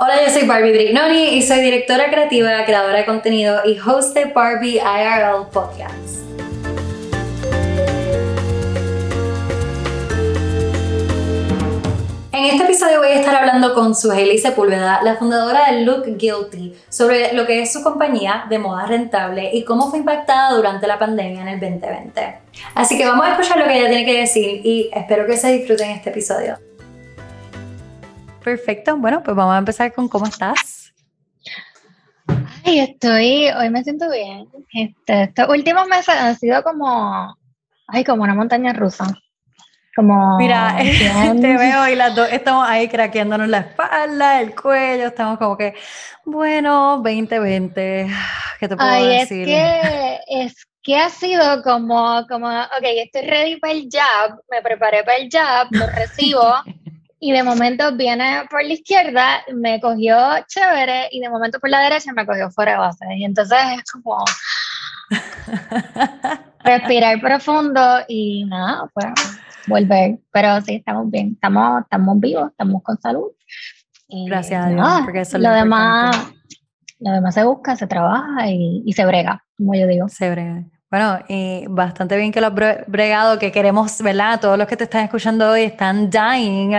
Hola, yo soy Barbie Brignoni y soy directora creativa, creadora de contenido y host de Barbie IRL Podcast. En este episodio voy a estar hablando con Suheli Sepúlveda, la fundadora de Look Guilty, sobre lo que es su compañía de moda rentable y cómo fue impactada durante la pandemia en el 2020. Así que vamos a escuchar lo que ella tiene que decir y espero que se disfruten este episodio. Perfecto, bueno, pues vamos a empezar con cómo estás. Ay, estoy, hoy me siento bien. Este, estos últimos meses han sido como, ay, como una montaña rusa. Como, Mira, te veo y las dos estamos ahí craqueándonos la espalda, el cuello, estamos como que, bueno, 2020, ¿qué te puedo ay, decir? Es que, es que ha sido como, como, ok, estoy ready para el jab, me preparé para el jab, lo recibo, y de momento viene por la izquierda, me cogió chévere y de momento por la derecha me cogió fuera de base. Y entonces es como respirar profundo y nada, pues volver. Pero sí, estamos bien, estamos, estamos vivos, estamos con salud. Gracias a Dios, porque eso es lo, demás, lo demás se busca, se trabaja y, y se brega, como yo digo. Se brega. Bueno, y bastante bien que lo has bregado, que queremos, ¿verdad? Todos los que te están escuchando hoy están dying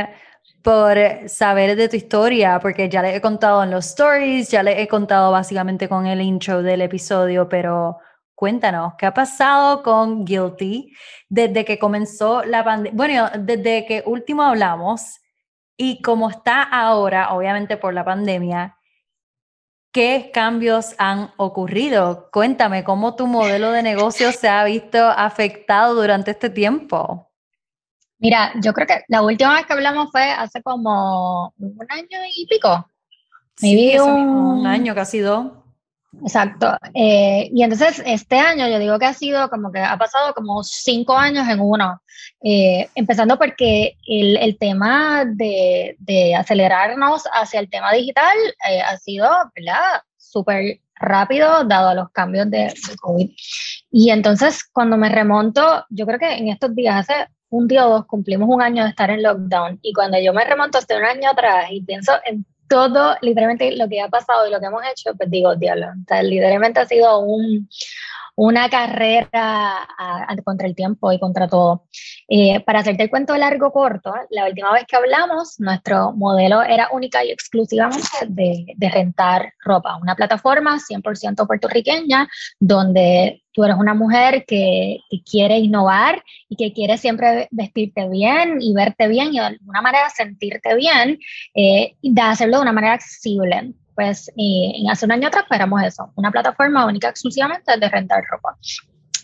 por saber de tu historia, porque ya le he contado en los stories, ya le he contado básicamente con el intro del episodio, pero cuéntanos, ¿qué ha pasado con Guilty desde que comenzó la pandemia? Bueno, desde que último hablamos y cómo está ahora, obviamente por la pandemia, ¿qué cambios han ocurrido? Cuéntame cómo tu modelo de negocio se ha visto afectado durante este tiempo. Mira, yo creo que la última vez que hablamos fue hace como un año y pico. Sí, un, año, casi dos. Exacto. Eh, y entonces este año yo digo que ha sido como que ha pasado como cinco años en uno. Eh, empezando porque el, el tema de, de, acelerarnos hacia el tema digital eh, ha sido, ¿verdad? Súper rápido dado a los cambios de, de COVID. Y entonces cuando me remonto, yo creo que en estos días, hace un día o dos cumplimos un año de estar en lockdown y cuando yo me remonto hasta un año atrás y pienso en todo, literalmente lo que ha pasado y lo que hemos hecho, pues digo, diablo, o sea, literalmente ha sido un, una carrera contra el tiempo y contra todo. Eh, para hacerte el cuento largo corto, la última vez que hablamos, nuestro modelo era única y exclusivamente de, rentar ropa, una plataforma 100% puertorriqueña donde tú eres una mujer que, quiere innovar y que quiere siempre vestirte bien y verte bien y de alguna manera sentirte bien eh, y de hacerlo de una manera accesible pues hace un año atrás pues éramos eso, una plataforma única exclusivamente de rentar ropa.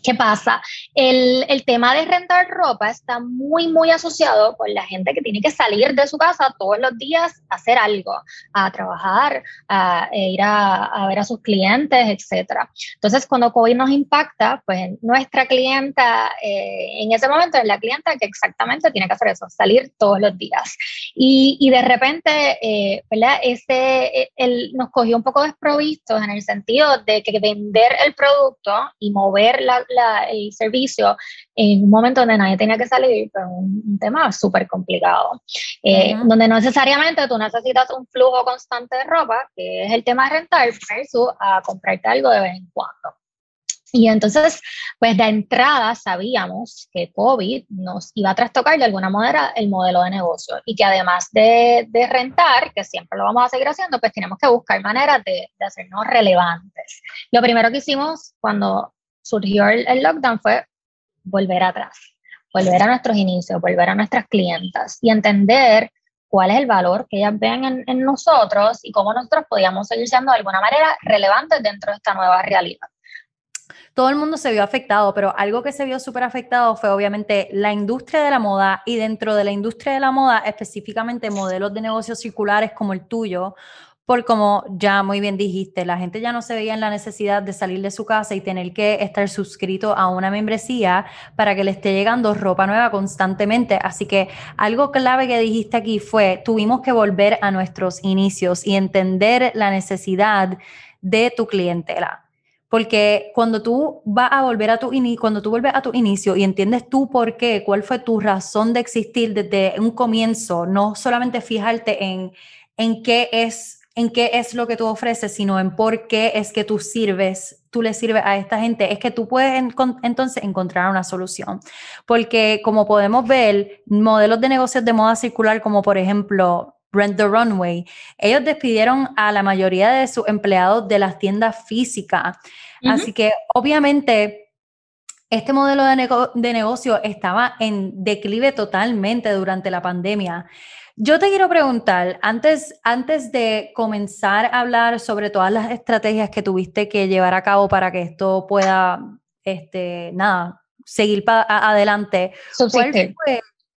¿Qué pasa? El, el, tema de rentar ropa está muy, muy asociado con la gente que tiene que salir de su casa todos los días a hacer algo, a trabajar, a, ir a, a, ver a sus clientes, etc. Entonces, cuando COVID nos impacta, pues nuestra clienta eh, en ese momento es la clienta que exactamente tiene que hacer eso, salir todos los días. Y, y de repente, eh, ¿verdad? Ese, él nos cogió un poco desprovistos en el sentido de que vender el producto y mover la el servicio en un momento donde nadie tenía que salir, pues un, un tema súper complicado, eh, donde no necesariamente tú necesitas un flujo constante de ropa, que es el tema de rentar, versus a comprarte algo de vez en cuando. Y entonces, pues de entrada sabíamos que COVID nos iba a trastocar de alguna manera el modelo de negocio y que además de, de rentar, que siempre lo vamos a seguir haciendo, pues tenemos que buscar maneras de, de hacernos relevantes. Lo primero que hicimos cuando surgió el, el, lockdown fue volver atrás, volver a nuestros inicios, volver a nuestras clientas y entender cuál es el valor que ellas ven en, en nosotros y cómo nosotros podíamos seguir siendo de alguna manera relevantes dentro de esta nueva realidad. Todo el mundo se vio afectado, pero algo que se vio súper afectado fue obviamente la industria de la moda y dentro de la industria de la moda específicamente modelos de negocios circulares como el tuyo, por como ya muy bien dijiste, la gente ya no se veía en la necesidad de salir de su casa y tener que estar suscrito a una membresía para que le esté llegando ropa nueva constantemente. Así que algo clave que dijiste aquí fue, tuvimos que volver a nuestros inicios y entender la necesidad de tu clientela. Porque cuando tú vas a volver a tu cuando tú vuelves a tu inicio y entiendes tú por qué, cuál fue tu razón de existir desde un comienzo, no solamente fijarte en, en qué es en qué es lo que tú ofreces, sino en por qué es que tú sirves, tú le sirves a esta gente, es que tú puedes entonces encontrar una solución. Porque como podemos ver, modelos de negocios de moda circular, como por ejemplo Rent the Runway, ellos despidieron a la mayoría de sus empleados de las tiendas físicas. Así que obviamente este modelo de, de negocio estaba en declive totalmente durante la pandemia. Yo te quiero preguntar, antes, antes de comenzar a hablar sobre todas las estrategias que tuviste que llevar a cabo para que esto pueda, este, nada, seguir para adelante. Subsistir.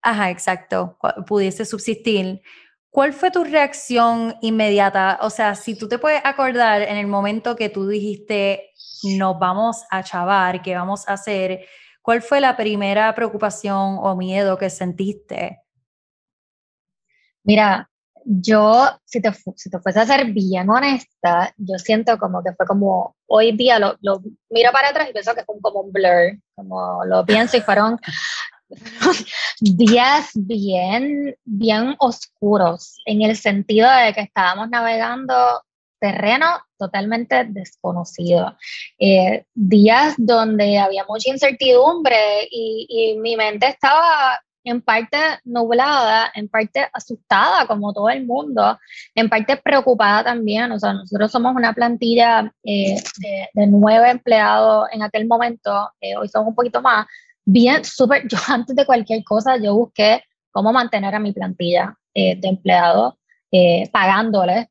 Ajá, exacto, pudiese subsistir. ¿Cuál fue tu reacción inmediata? O sea, si tú te puedes acordar en el momento que tú dijiste, nos vamos a chavar, ¿qué vamos a hacer? ¿Cuál fue la primera preocupación o miedo que sentiste? Mira, yo, si te, si te fuese a ser bien honesta, yo siento como que fue como, hoy día lo, lo miro para atrás y pienso que fue como un blur, como lo pienso y fueron días bien, bien oscuros, en el sentido de que estábamos navegando terreno totalmente desconocido. Eh, días donde había mucha incertidumbre y, y mi mente estaba en parte nublada, en parte asustada como todo el mundo, en parte preocupada también. O sea, nosotros somos una plantilla eh, de, nueve empleados en aquel momento, eh, hoy somos un poquito más. Bien, súper, yo antes de cualquier cosa, yo busqué cómo mantener a mi plantilla eh, de empleados, pagándoles,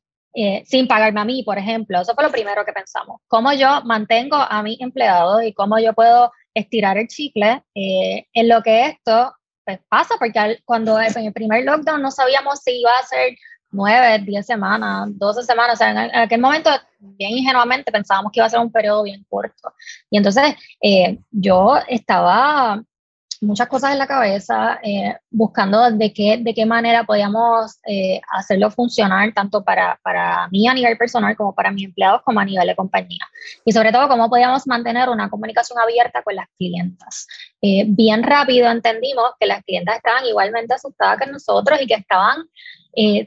sin pagarme a mí, por ejemplo. Eso fue lo primero que pensamos. ¿Cómo yo mantengo a mis empleados y cómo yo puedo estirar el chicle en lo que esto pues pasa, porque cuando en el primer lockdown no sabíamos si iba a ser nueve, diez semanas, doce semanas, o sea, en, aquel momento bien ingenuamente pensábamos que iba a ser un periodo bien corto. Y entonces eh, yo estaba muchas cosas en la cabeza, eh, buscando de qué, de qué manera podíamos eh, hacerlo funcionar, tanto para, para mí a nivel personal como para mis empleados, como a nivel de compañía. Y sobre todo, cómo podíamos mantener una comunicación abierta con las clientas. Eh, bien rápido entendimos que las clientas estaban igualmente asustadas que nosotros y que estaban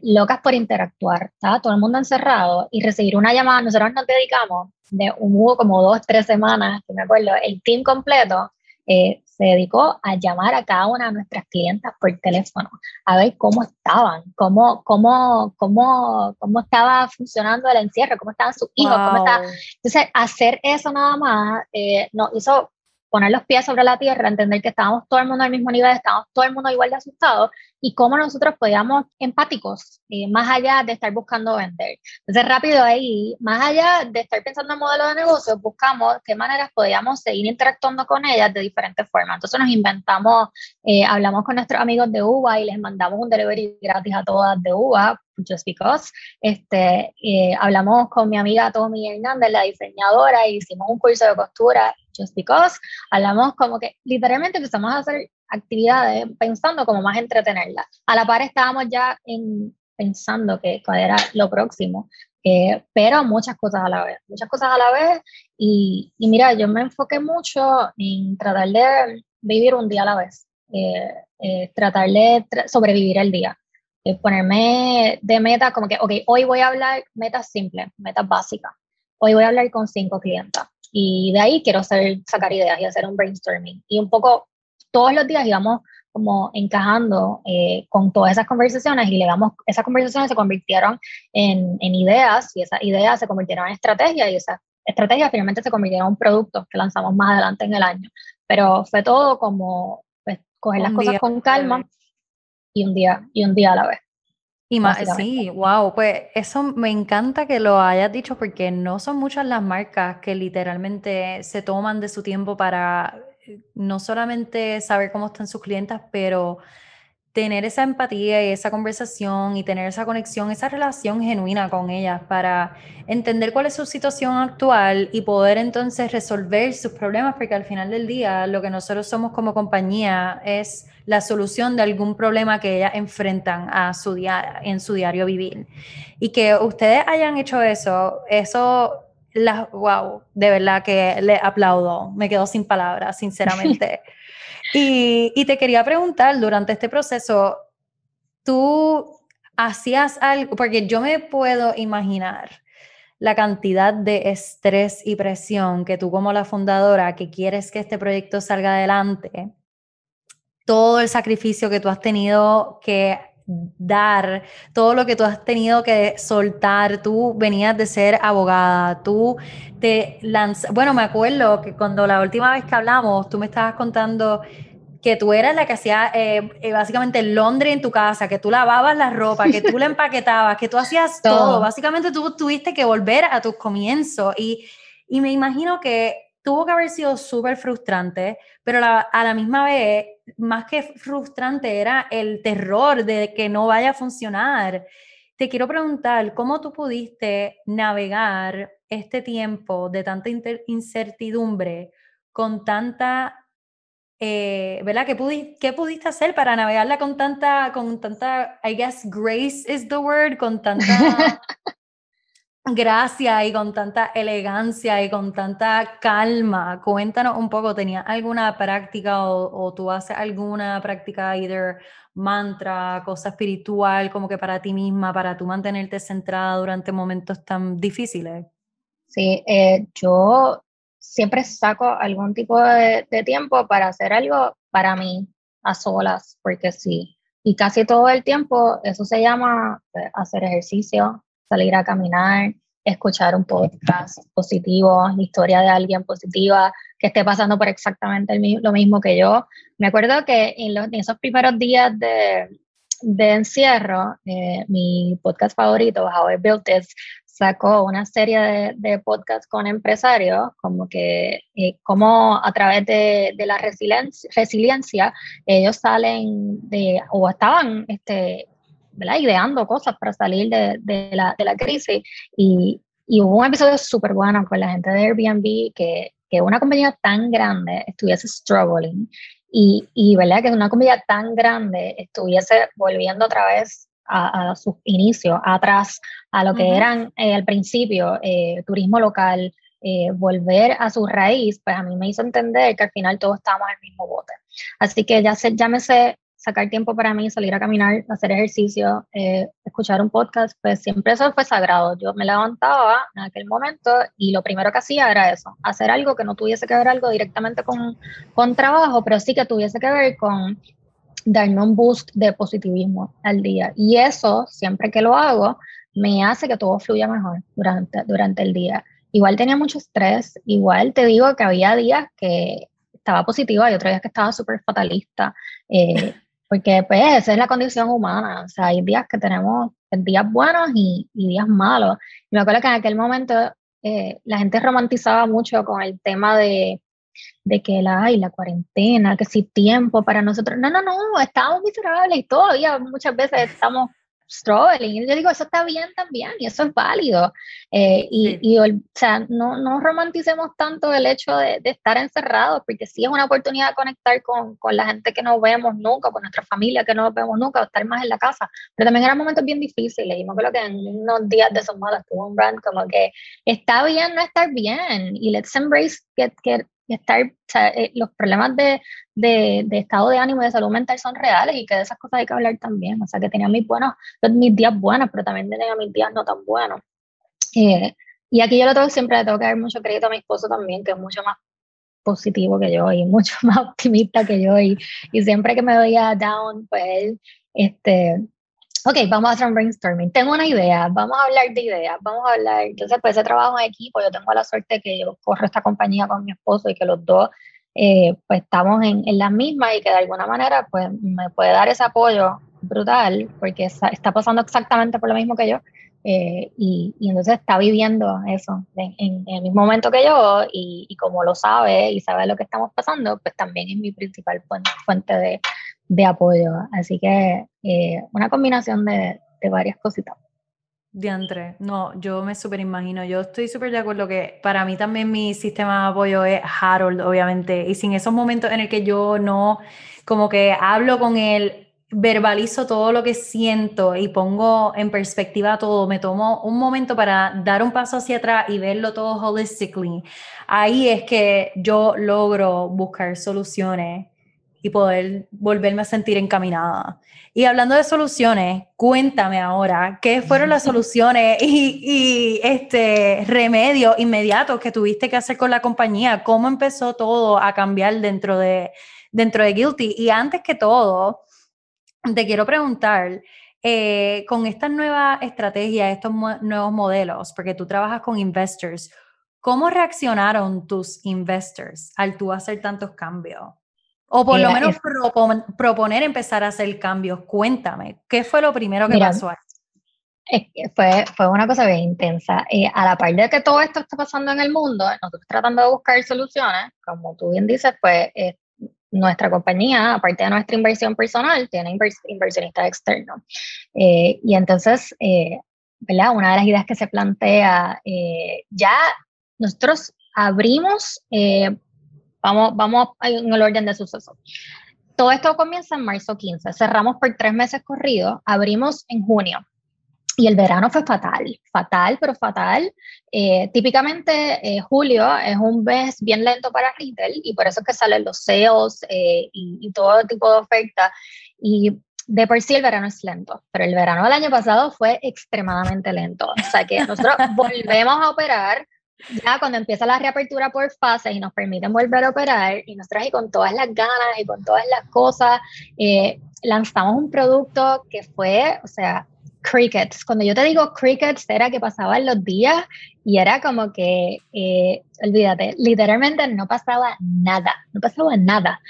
locas por interactuar. Estaba todo el mundo encerrado y recibir una llamada. Nosotros nos dedicamos de hubo como dos, tres semanas, que me acuerdo, el team completo eh, se dedicó a llamar a cada una de nuestras clientas por teléfono, a ver cómo estaban, cómo, cómo, cómo, cómo estaba funcionando el encierro, cómo estaban sus hijos, cómo estaba. Entonces, hacer eso nada más eh, nos hizo poner los pies sobre la tierra, entender que estábamos todo el mundo al mismo nivel, estábamos todo el mundo igual de asustado y cómo nosotros podíamos empáticos, eh, más allá de estar buscando vender. Entonces, rápido ahí, más allá de estar pensando en modelo de negocio, buscamos qué maneras podíamos seguir interactuando con ellas de diferentes formas. Entonces, nos inventamos, eh, hablamos con nuestros amigos de UBA y les mandamos un delivery gratis a todas de UBA, just because. Este, eh, hablamos con mi amiga Tommy Hernández, la diseñadora, y hicimos un curso de costura just because. Hablamos como que literalmente empezamos a hacer actividades pensando como más entretenerla. A la par estábamos ya en, pensando que cuál era lo próximo, eh, pero muchas cosas a la vez, muchas cosas a la vez. Y, y mira, yo me enfoqué mucho en tratar de vivir un día a la vez, eh, eh, tratar de sobrevivir el día. ponerme de meta como que, ok, hoy voy a hablar metas simples, metas básicas. Hoy voy a hablar con cinco clientes y de ahí quiero hacer, sacar ideas y hacer un brainstorming. Y un poco todos los días íbamos como encajando eh, con todas esas conversaciones y le damos, esas conversaciones se convirtieron en, en, ideas y esas ideas se convirtieron en estrategias y esas estrategias finalmente se convirtieron en productos que lanzamos más adelante en el año. Pero fue todo como pues, coger las cosas con calma y un día y un día a la vez. Y más, sí, wow, pues eso me encanta que lo hayas dicho porque no son muchas las marcas que literalmente se toman de su tiempo para eh, no solamente saber cómo están sus clientas, pero tener esa empatía y esa conversación y tener esa conexión, esa relación genuina con ellas para entender cuál es su situación actual y poder entonces resolver sus problemas, porque al final del día lo que nosotros somos como compañía es la solución de algún problema que ellas enfrentan a su en su diario vivir. Y que ustedes hayan hecho eso, eso, la, wow, de verdad que le aplaudo, me quedo sin palabras, sinceramente. y, y te quería preguntar, durante este proceso, tú hacías algo, porque yo me puedo imaginar la cantidad de estrés y presión que tú como la fundadora que quieres que este proyecto salga adelante, todo el sacrificio que tú has tenido que dar, todo lo que tú has tenido que soltar, tú venías de ser abogada, tú te lanzas, bueno, me acuerdo que cuando la última vez que hablamos, tú me estabas contando que tú eras la que hacía eh, eh, básicamente el Londres en tu casa, que tú lavabas la ropa, que tú la empaquetabas, que tú hacías todo. Básicamente tú tuviste que volver a tus comienzos y, y me imagino que tuvo que haber sido súper frustrante, pero a la misma vez, más que frustrante, era el terror de que no vaya a funcionar. Te quiero preguntar, ¿cómo tú pudiste navegar este tiempo de tanta incertidumbre con tanta eh, ¿verdad? ¿Qué, ¿Qué, pudiste hacer para navegarla con tanta, con tanta, I guess, grace is the word, con tanta gracia y con tanta elegancia y con tanta calma? Cuéntanos un poco, ¿tenías alguna práctica o, tú haces alguna práctica, either mantra, cosa espiritual, como que para ti misma, para tú mantenerte centrada durante momentos tan difíciles? Sí, eh, yo siempre saco algún tipo de, tiempo para hacer algo para mí, a solas, porque sí. Y casi todo el tiempo eso se llama pues, hacer ejercicio, salir a caminar, escuchar un podcast positivo, historia de alguien positiva que esté pasando por exactamente lo mismo que yo. Me acuerdo que en, esos primeros días de, encierro, eh, mi podcast favorito, How I Built This, sacó una serie de, de podcasts con empresarios, como que eh, como a través de, de la resiliencia, resiliencia, ellos salen de, o estaban este, ¿verdad? ideando cosas para salir de, de, la, de la, crisis. Y, y, hubo un episodio súper bueno con la gente de Airbnb que, que una compañía tan grande estuviese struggling y, y ¿verdad? que una compañía tan grande estuviese volviendo otra vez a, sus inicios, atrás, a lo que eran eh, al principio, eh, turismo local, eh, volver a su raíz, pues a mí me hizo entender que al final todos estábamos en el mismo bote. Así que ya, me sé sacar tiempo para mí, salir a caminar, hacer ejercicio, escuchar un podcast, pues siempre eso fue sagrado. Yo me levantaba en aquel momento y lo primero que hacía era eso, hacer algo que no tuviese que ver algo directamente con, con trabajo, pero sí que tuviese que ver con darme un boost de positivismo al día. Y eso, siempre que lo hago, me hace que todo fluya mejor durante, durante el día. Igual tenía mucho estrés, igual te digo que había días que estaba positiva y otros días que estaba súper fatalista, eh, porque pues esa es la condición humana, o sea, hay días que tenemos días buenos y, días malos. Y me acuerdo que en aquel momento eh, la gente romantizaba mucho con el tema de de que la, ay, la cuarentena, que si tiempo para nosotros. No, no, no, estamos miserables y todavía muchas veces estamos struggling. Yo digo, eso está bien también y eso es válido. Eh, y, y, o sea, no, no romanticemos tanto el hecho de, de, estar encerrados, porque sí es una oportunidad de conectar con, con, la gente que no vemos nunca, con nuestra familia que no vemos nunca, o estar más en la casa. Pero también eran momentos bien difíciles y me acuerdo que en unos días de esos malos tuvo un brand como que está bien no estar bien y let's embrace que, que estar, o sea, eh, los problemas de, de, de, estado de ánimo y de salud mental son reales y que de esas cosas hay que hablar también. O sea, que tenía mis buenos, mis días buenos, pero también tenía mis días no tan buenos. Eh, y aquí yo lo tengo, siempre le tengo que dar mucho crédito a mi esposo también, que es mucho más positivo que yo y mucho más optimista que yo y, y siempre que me veía down, pues este, ok, vamos a hacer un brainstorming, tengo una idea, vamos a hablar de ideas, vamos a hablar, entonces pues ese trabajo en equipo, yo tengo la suerte que yo corro esta compañía con mi esposo y que los dos eh, pues estamos en, en las mismas y que de alguna manera pues me puede dar ese apoyo brutal porque está, pasando exactamente por lo mismo que yo eh, y, y, entonces está viviendo eso en, en, el mismo momento que yo y, y, como lo sabe y sabe lo que estamos pasando, pues también es mi principal fuente de, de apoyo. Así que eh, una combinación de, de varias cositas. Diantre, no, yo me súper imagino, yo estoy súper de acuerdo que para mí también mi sistema de apoyo es Harold, obviamente, y sin esos momentos en el que yo no, como que hablo con él, verbalizo todo lo que siento y pongo en perspectiva todo, me tomo un momento para dar un paso hacia atrás y verlo todo holistically, ahí es que yo logro buscar soluciones y poder volverme a sentir encaminada. Y hablando de soluciones, cuéntame ahora, ¿qué fueron las soluciones y, y este remedios inmediatos que tuviste que hacer con la compañía? ¿Cómo empezó todo a cambiar dentro de, dentro de Guilty? Y antes que todo, te quiero preguntar, eh, con estas nuevas estrategias, estos nuevos modelos, porque tú trabajas con investors, ¿cómo reaccionaron tus investors al tú hacer tantos cambios? O por lo menos proponer empezar a hacer cambios. Cuéntame, ¿qué fue lo primero que pasó? Fue, fue una cosa bien intensa. Eh, a la par de que todo esto está pasando en el mundo, nosotros tratando de buscar soluciones, como tú bien dices, pues eh, nuestra compañía, aparte de nuestra inversión personal, tiene inversionistas externos. Eh, y entonces, ¿verdad? Una de las ideas que se plantea, ya nosotros abrimos Vamos, vamos en el orden de suceso. Todo esto comienza en marzo 15. Cerramos por tres meses corridos, abrimos en junio. Y el verano fue fatal, fatal, pero fatal. Eh, típicamente eh, julio es un mes bien lento para retail y por eso es que salen los sales eh, y, y, todo tipo de ofertas. Y de por sí el verano es lento, pero el verano del año pasado fue extremadamente lento. O sea que nosotros volvemos a operar ya cuando empieza la reapertura por fases y nos permiten volver a operar y nos traje con todas las ganas y con todas las cosas, eh, lanzamos un producto que fue, o sea, crickets. Cuando yo te digo crickets, era que pasaban los días y era como que, eh, olvídate, literalmente no pasaba nada, no pasaba nada.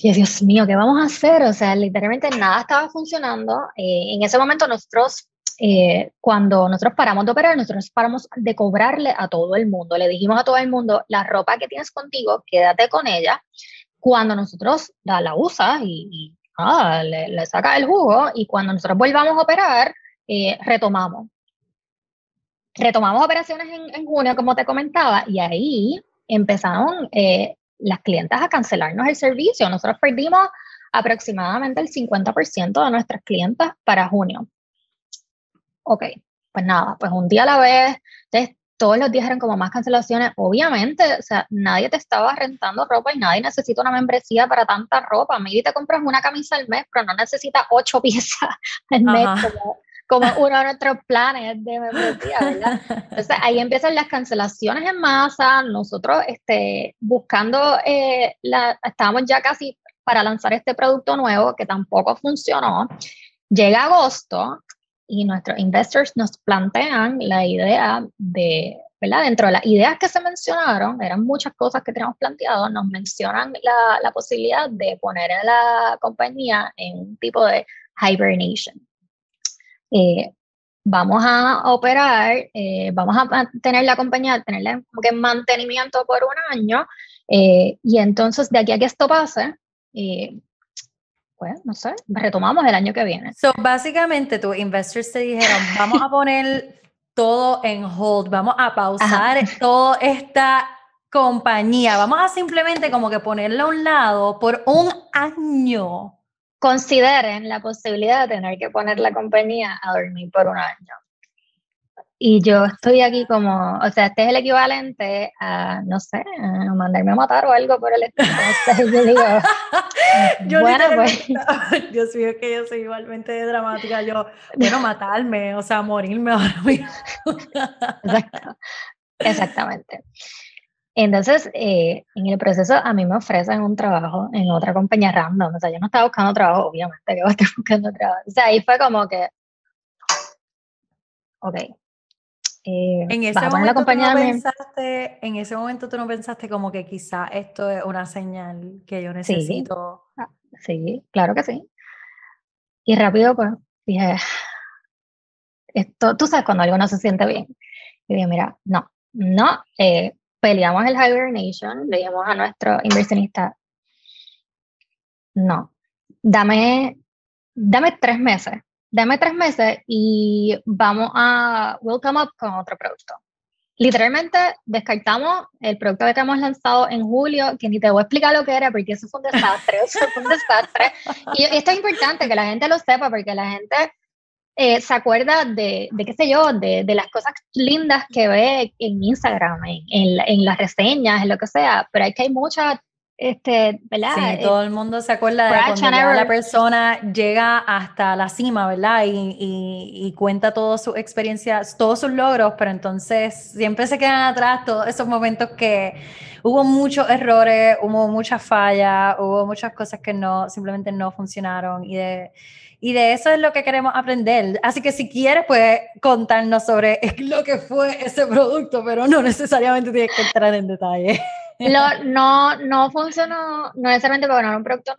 Y Dios mío, ¿qué vamos a hacer? O sea, literalmente nada estaba funcionando. Eh, en ese momento nosotros eh, cuando nosotros paramos de operar, nosotros paramos de cobrarle a todo el mundo. Le dijimos a todo el mundo, la ropa que tienes contigo, quédate con ella. Cuando nosotros la, la usas y, le, le saca el jugo y cuando nosotros volvamos a operar, eh, retomamos. Retomamos operaciones en, junio, como te comentaba, y ahí empezaron eh, las clientas a cancelarnos el servicio. Nosotros perdimos aproximadamente el 50% de nuestras clientas para junio ok, pues nada, pues un día a la vez, entonces todos los días eran como más cancelaciones, obviamente, o sea, nadie te estaba rentando ropa y nadie necesita una membresía para tanta ropa, maybe te compras una camisa al mes, pero no necesitas ocho piezas al mes como, uno de nuestros planes de membresía, ¿verdad? Entonces ahí empiezan las cancelaciones en masa, nosotros este, buscando, eh, la, estábamos ya casi para lanzar este producto nuevo que tampoco funcionó. Llega agosto y nuestros investors nos plantean la idea de, ¿verdad? Dentro de las ideas que se mencionaron, eran muchas cosas que teníamos planteado, nos mencionan la, la posibilidad de poner a la compañía en un tipo de hibernation. Eh, vamos a operar, eh, vamos a tener la compañía, tenerla en mantenimiento por un año, eh, y entonces de aquí a que esto pase, pues, no sé, retomamos el año que viene. So, básicamente, tus investors te dijeron, vamos a poner todo en hold, vamos a pausar toda esta compañía, vamos a simplemente como que ponerla a un lado por un año. Consideren la posibilidad de tener que poner la compañía a dormir por un año. Y yo estoy aquí como, o sea, este es el equivalente a, no sé, a mandarme a matar o algo por el estilo. yo digo, yo bueno, pues. Dios mío, que yo soy igualmente dramática. Yo, bueno, matarme, o sea, morirme ahora mismo. Exactamente. Entonces, eh, en el proceso a mí me ofrecen un trabajo en otra compañía random. O sea, yo no estaba buscando trabajo, obviamente, que voy a estar buscando trabajo. O sea, ahí fue como que, ok, eh, en, ese momento tú no pensaste, en ese momento tú no pensaste como que quizá esto es una señal que yo necesito. Ah, sí, claro que sí. Y rápido pues dije, esto, tú sabes cuando algo no se siente bien. Y dije, mira, no, no, eh, peleamos el Hibernation, le dijimos a nuestro inversionista, no, dame, dame tres meses dame tres meses y vamos a, we'll come up con otro producto. Literalmente descartamos el producto que hemos lanzado en julio, que ni te voy a explicar lo que era porque eso fue un desastre, eso fue un desastre. Y esto es importante que la gente lo sepa porque la gente eh, se acuerda de, de, qué sé yo, de, de, las cosas lindas que ve en Instagram, en, en, en, las reseñas, en lo que sea, pero hay que hay muchas este, ¿verdad? Sí, eh, todo el mundo se acuerda de cuando la persona llega hasta la cima, ¿verdad? Y, y, cuenta todas sus experiencias, todos sus logros, pero entonces siempre se quedan atrás todos esos momentos que hubo muchos errores, hubo muchas fallas, hubo muchas cosas que no, simplemente no funcionaron y de... Y de eso es lo que queremos aprender. Así que si quieres, puedes contarnos sobre lo que fue ese producto, pero no necesariamente tienes que entrar en detalle. no, no funcionó, no necesariamente porque no era un producto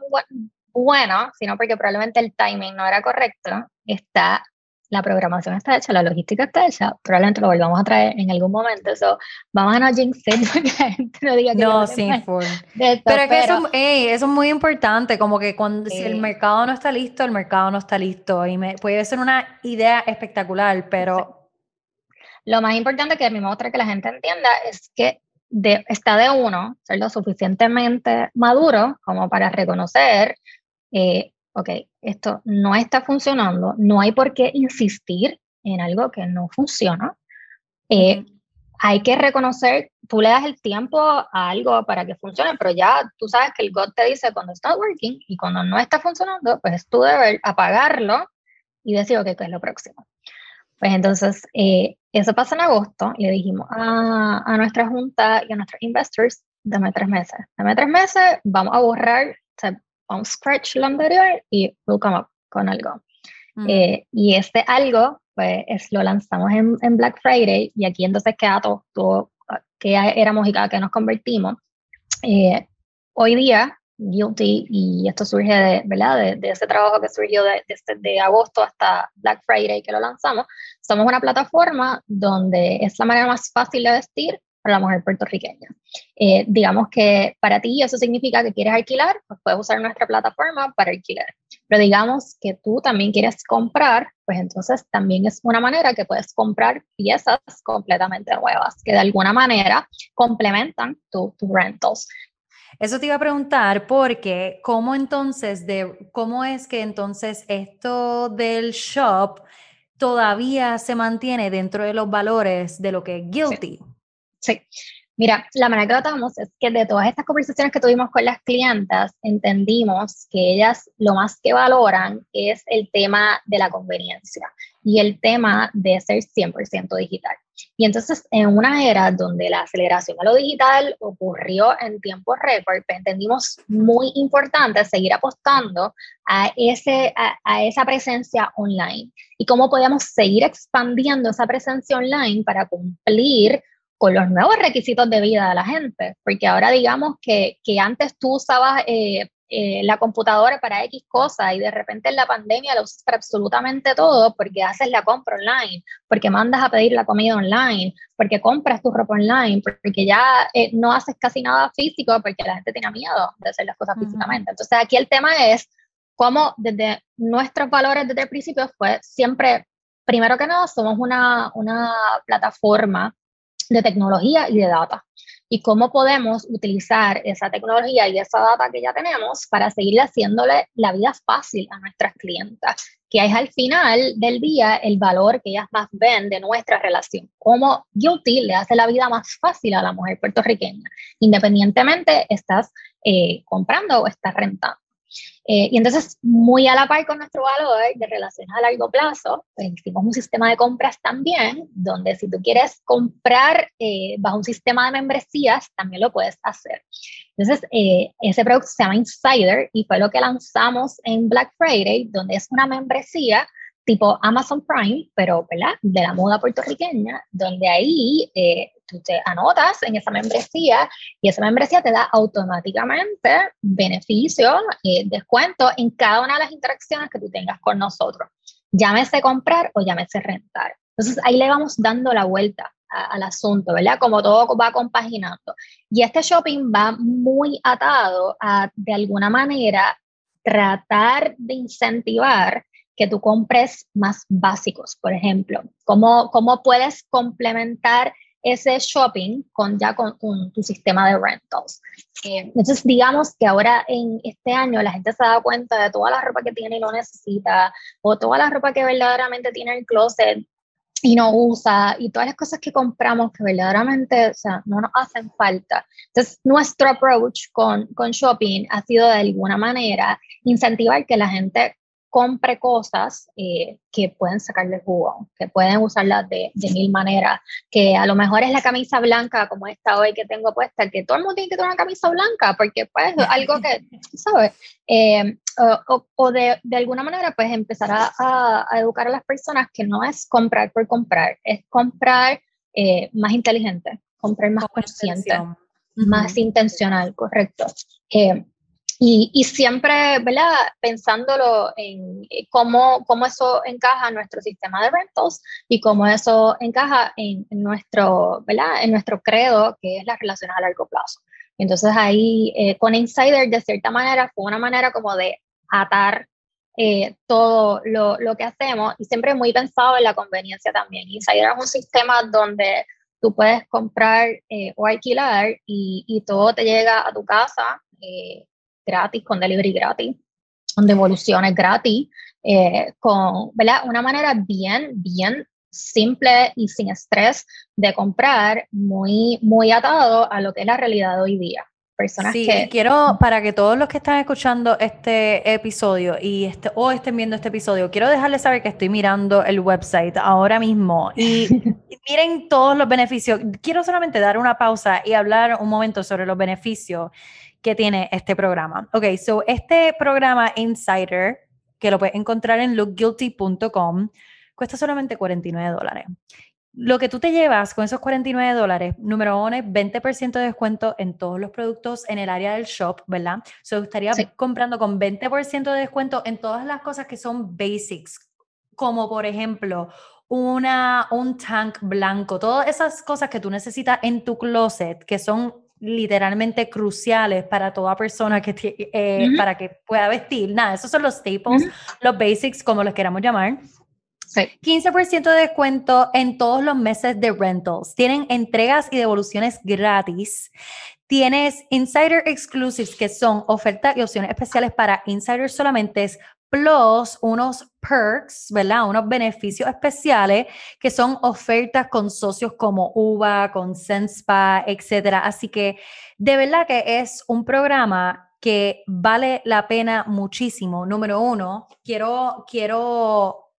bueno, sino porque probablemente el timing no era correcto. Está, la programación está hecha, la logística está hecha, probablemente lo volvamos a traer en algún momento. So, vamos a no jinx que la gente no diga que no, sí, pero es que eso, eso, es muy importante, como que cuando si el mercado no está listo, el mercado no está listo. Y me, puede ser una idea espectacular, pero... Lo más importante que a mí me gusta que la gente entienda es que de, está de uno ser lo suficientemente maduro como para reconocer, eh, ok, esto no está funcionando, no hay por qué insistir en algo que no funciona. Eh, hay que reconocer, tú le das el tiempo a algo para que funcione, pero ya tú sabes que el God te dice cuando está working y cuando no está funcionando, pues es tu deber apagarlo y decir, ok, ¿qué es lo próximo? Pues entonces, eh, eso pasa en agosto y le dijimos a, a, nuestra junta y a nuestros investors, dame tres meses. Dame tres meses, vamos a borrar, o sea, a scratch lo anterior y we'll come up con algo. Eh, y este algo, pues es, lo lanzamos en, en, Black Friday y aquí entonces queda todo, todo que éramos y cada que nos convertimos. Eh, hoy día Guilty y esto surge de, ¿verdad? de, ese trabajo que surgió de, de, agosto hasta Black Friday que lo lanzamos. Somos una plataforma donde es la manera más fácil de vestir para la mujer puertorriqueña. Eh, digamos que para ti eso significa que quieres alquilar, pues puedes usar nuestra plataforma para alquilar. Pero digamos que tú también quieres comprar, pues entonces también es una manera que puedes comprar piezas completamente nuevas que de alguna manera complementan tus rentals. Eso te iba a preguntar porque cómo entonces, de, cómo es que entonces esto del shop todavía se mantiene dentro de los valores de lo que es guilty. Sí. Mira, la manera que tratamos es que de todas estas conversaciones que tuvimos con las clientas, entendimos que ellas lo más que valoran es el tema de la conveniencia y el tema de ser 100% digital. Y entonces, en una era donde la aceleración a lo digital ocurrió en tiempo récord, entendimos muy importante seguir apostando a, ese, a, esa presencia online y cómo podíamos seguir expandiendo esa presencia online para cumplir con los nuevos requisitos de vida de la gente, porque ahora digamos que, que antes tú usabas eh, eh, la computadora para X cosas y de repente en la pandemia la usas para absolutamente todo porque haces la compra online, porque mandas a pedir la comida online, porque compras tu ropa online, porque ya eh, no haces casi nada físico porque la gente tiene miedo de hacer las cosas físicamente. Entonces aquí el tema es cómo desde nuestros valores desde el principio fue siempre, primero que nada, somos una, una plataforma de tecnología y de data y cómo podemos utilizar esa tecnología y esa data que ya tenemos para seguir haciéndole la vida fácil a nuestras clientas, que es al final del día el valor que ellas más ven de nuestra relación. Cómo Guilty le hace la vida más fácil a la mujer puertorriqueña, independientemente estás eh, comprando o estás rentando. Eh, y entonces, muy a la par con nuestro valor de relaciones a largo plazo, pues hicimos un sistema de compras también, donde si tú quieres comprar eh, bajo un sistema de membresías, también lo puedes hacer. Entonces, eh, ese producto se llama Insider y fue lo que lanzamos en Black Friday, donde es una membresía tipo Amazon Prime, pero ¿verdad? de la moda puertorriqueña, donde ahí eh, tú te anotas en esa membresía y esa membresía te da automáticamente beneficio, eh, descuento en cada una de las interacciones que tú tengas con nosotros. Llámese comprar o llámese rentar. Entonces ahí le vamos dando la vuelta al asunto, ¿verdad? Como todo va compaginando. Y este shopping va muy atado a, de alguna manera, tratar de incentivar que tú compres más básicos, por ejemplo. ¿Cómo, cómo puedes complementar ese shopping con ya con, tu sistema de rentals? Eh, entonces, digamos que ahora en este año la gente se da cuenta de toda la ropa que tiene y no necesita, o toda la ropa que verdaderamente tiene en el closet y no usa y todas las cosas que compramos que verdaderamente o sea, no nos hacen falta. Entonces, nuestro approach con, con shopping ha sido de alguna manera incentivar que la gente compre cosas eh, que pueden sacarle jugo, que pueden usarlas de, de, mil maneras, que a lo mejor es la camisa blanca como esta hoy que tengo puesta, que todo el mundo tiene que tener una camisa blanca, porque pues algo que, ¿sabes? Eh, o, o de, de, alguna manera pues empezar a, a, educar a las personas que no es comprar por comprar, es comprar eh, más inteligente, comprar más consciente, más intencional, correcto. Eh, y, y, siempre, ¿verdad? Pensándolo en cómo, cómo eso encaja en nuestro sistema de rentals y cómo eso encaja en, nuestro, ¿verdad? En nuestro credo, que es la relación a largo plazo. Entonces ahí, eh, con Insider, de cierta manera, fue una manera como de atar eh, todo lo, lo, que hacemos y siempre muy pensado en la conveniencia también. Insider es un sistema donde tú puedes comprar eh, o alquilar y, y, todo te llega a tu casa eh, gratis, con delivery gratis, con devoluciones gratis, eh, con ¿verdad? una manera bien, bien simple y sin estrés de comprar, muy, muy atado a lo que es la realidad de hoy día. Personas sí, que... quiero, para que todos los que están escuchando este episodio y este, o estén viendo este episodio, quiero dejarles saber que estoy mirando el website ahora mismo y, y miren todos los beneficios. Quiero solamente dar una pausa y hablar un momento sobre los beneficios que tiene este programa. Ok, so este programa Insider, que lo puedes encontrar en lookguilty.com, cuesta solamente 49 dólares. Lo que tú te llevas con esos 49 dólares, número uno es 20% de descuento en todos los productos en el área del shop, ¿verdad? So, estaría sí. comprando con 20% de descuento en todas las cosas que son basics, como por ejemplo una, un tank blanco, todas esas cosas que tú necesitas en tu closet, que son literalmente cruciales para toda persona que eh, uh -huh. para que pueda vestir. Nada, esos son los staples, uh -huh. los basics, como los queramos llamar. Sí. 15% de descuento en todos los meses de rentals. Tienen entregas y devoluciones gratis. Tienes Insider Exclusives, que son ofertas y opciones especiales para Insiders solamente, plus unos perks, ¿verdad? Unos beneficios especiales que son ofertas con socios como UVA, con Senspa, etcétera. Así que de verdad que es un programa que vale la pena muchísimo. Número uno, quiero, quiero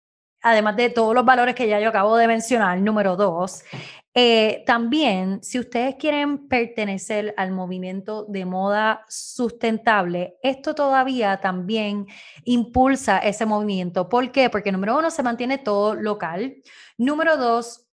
además de todos los valores que ya yo acabo de mencionar, número dos, eh, también, si ustedes quieren pertenecer al movimiento de moda sustentable, esto todavía también impulsa ese movimiento. ¿Por qué? Porque número uno, se mantiene todo local. Número dos,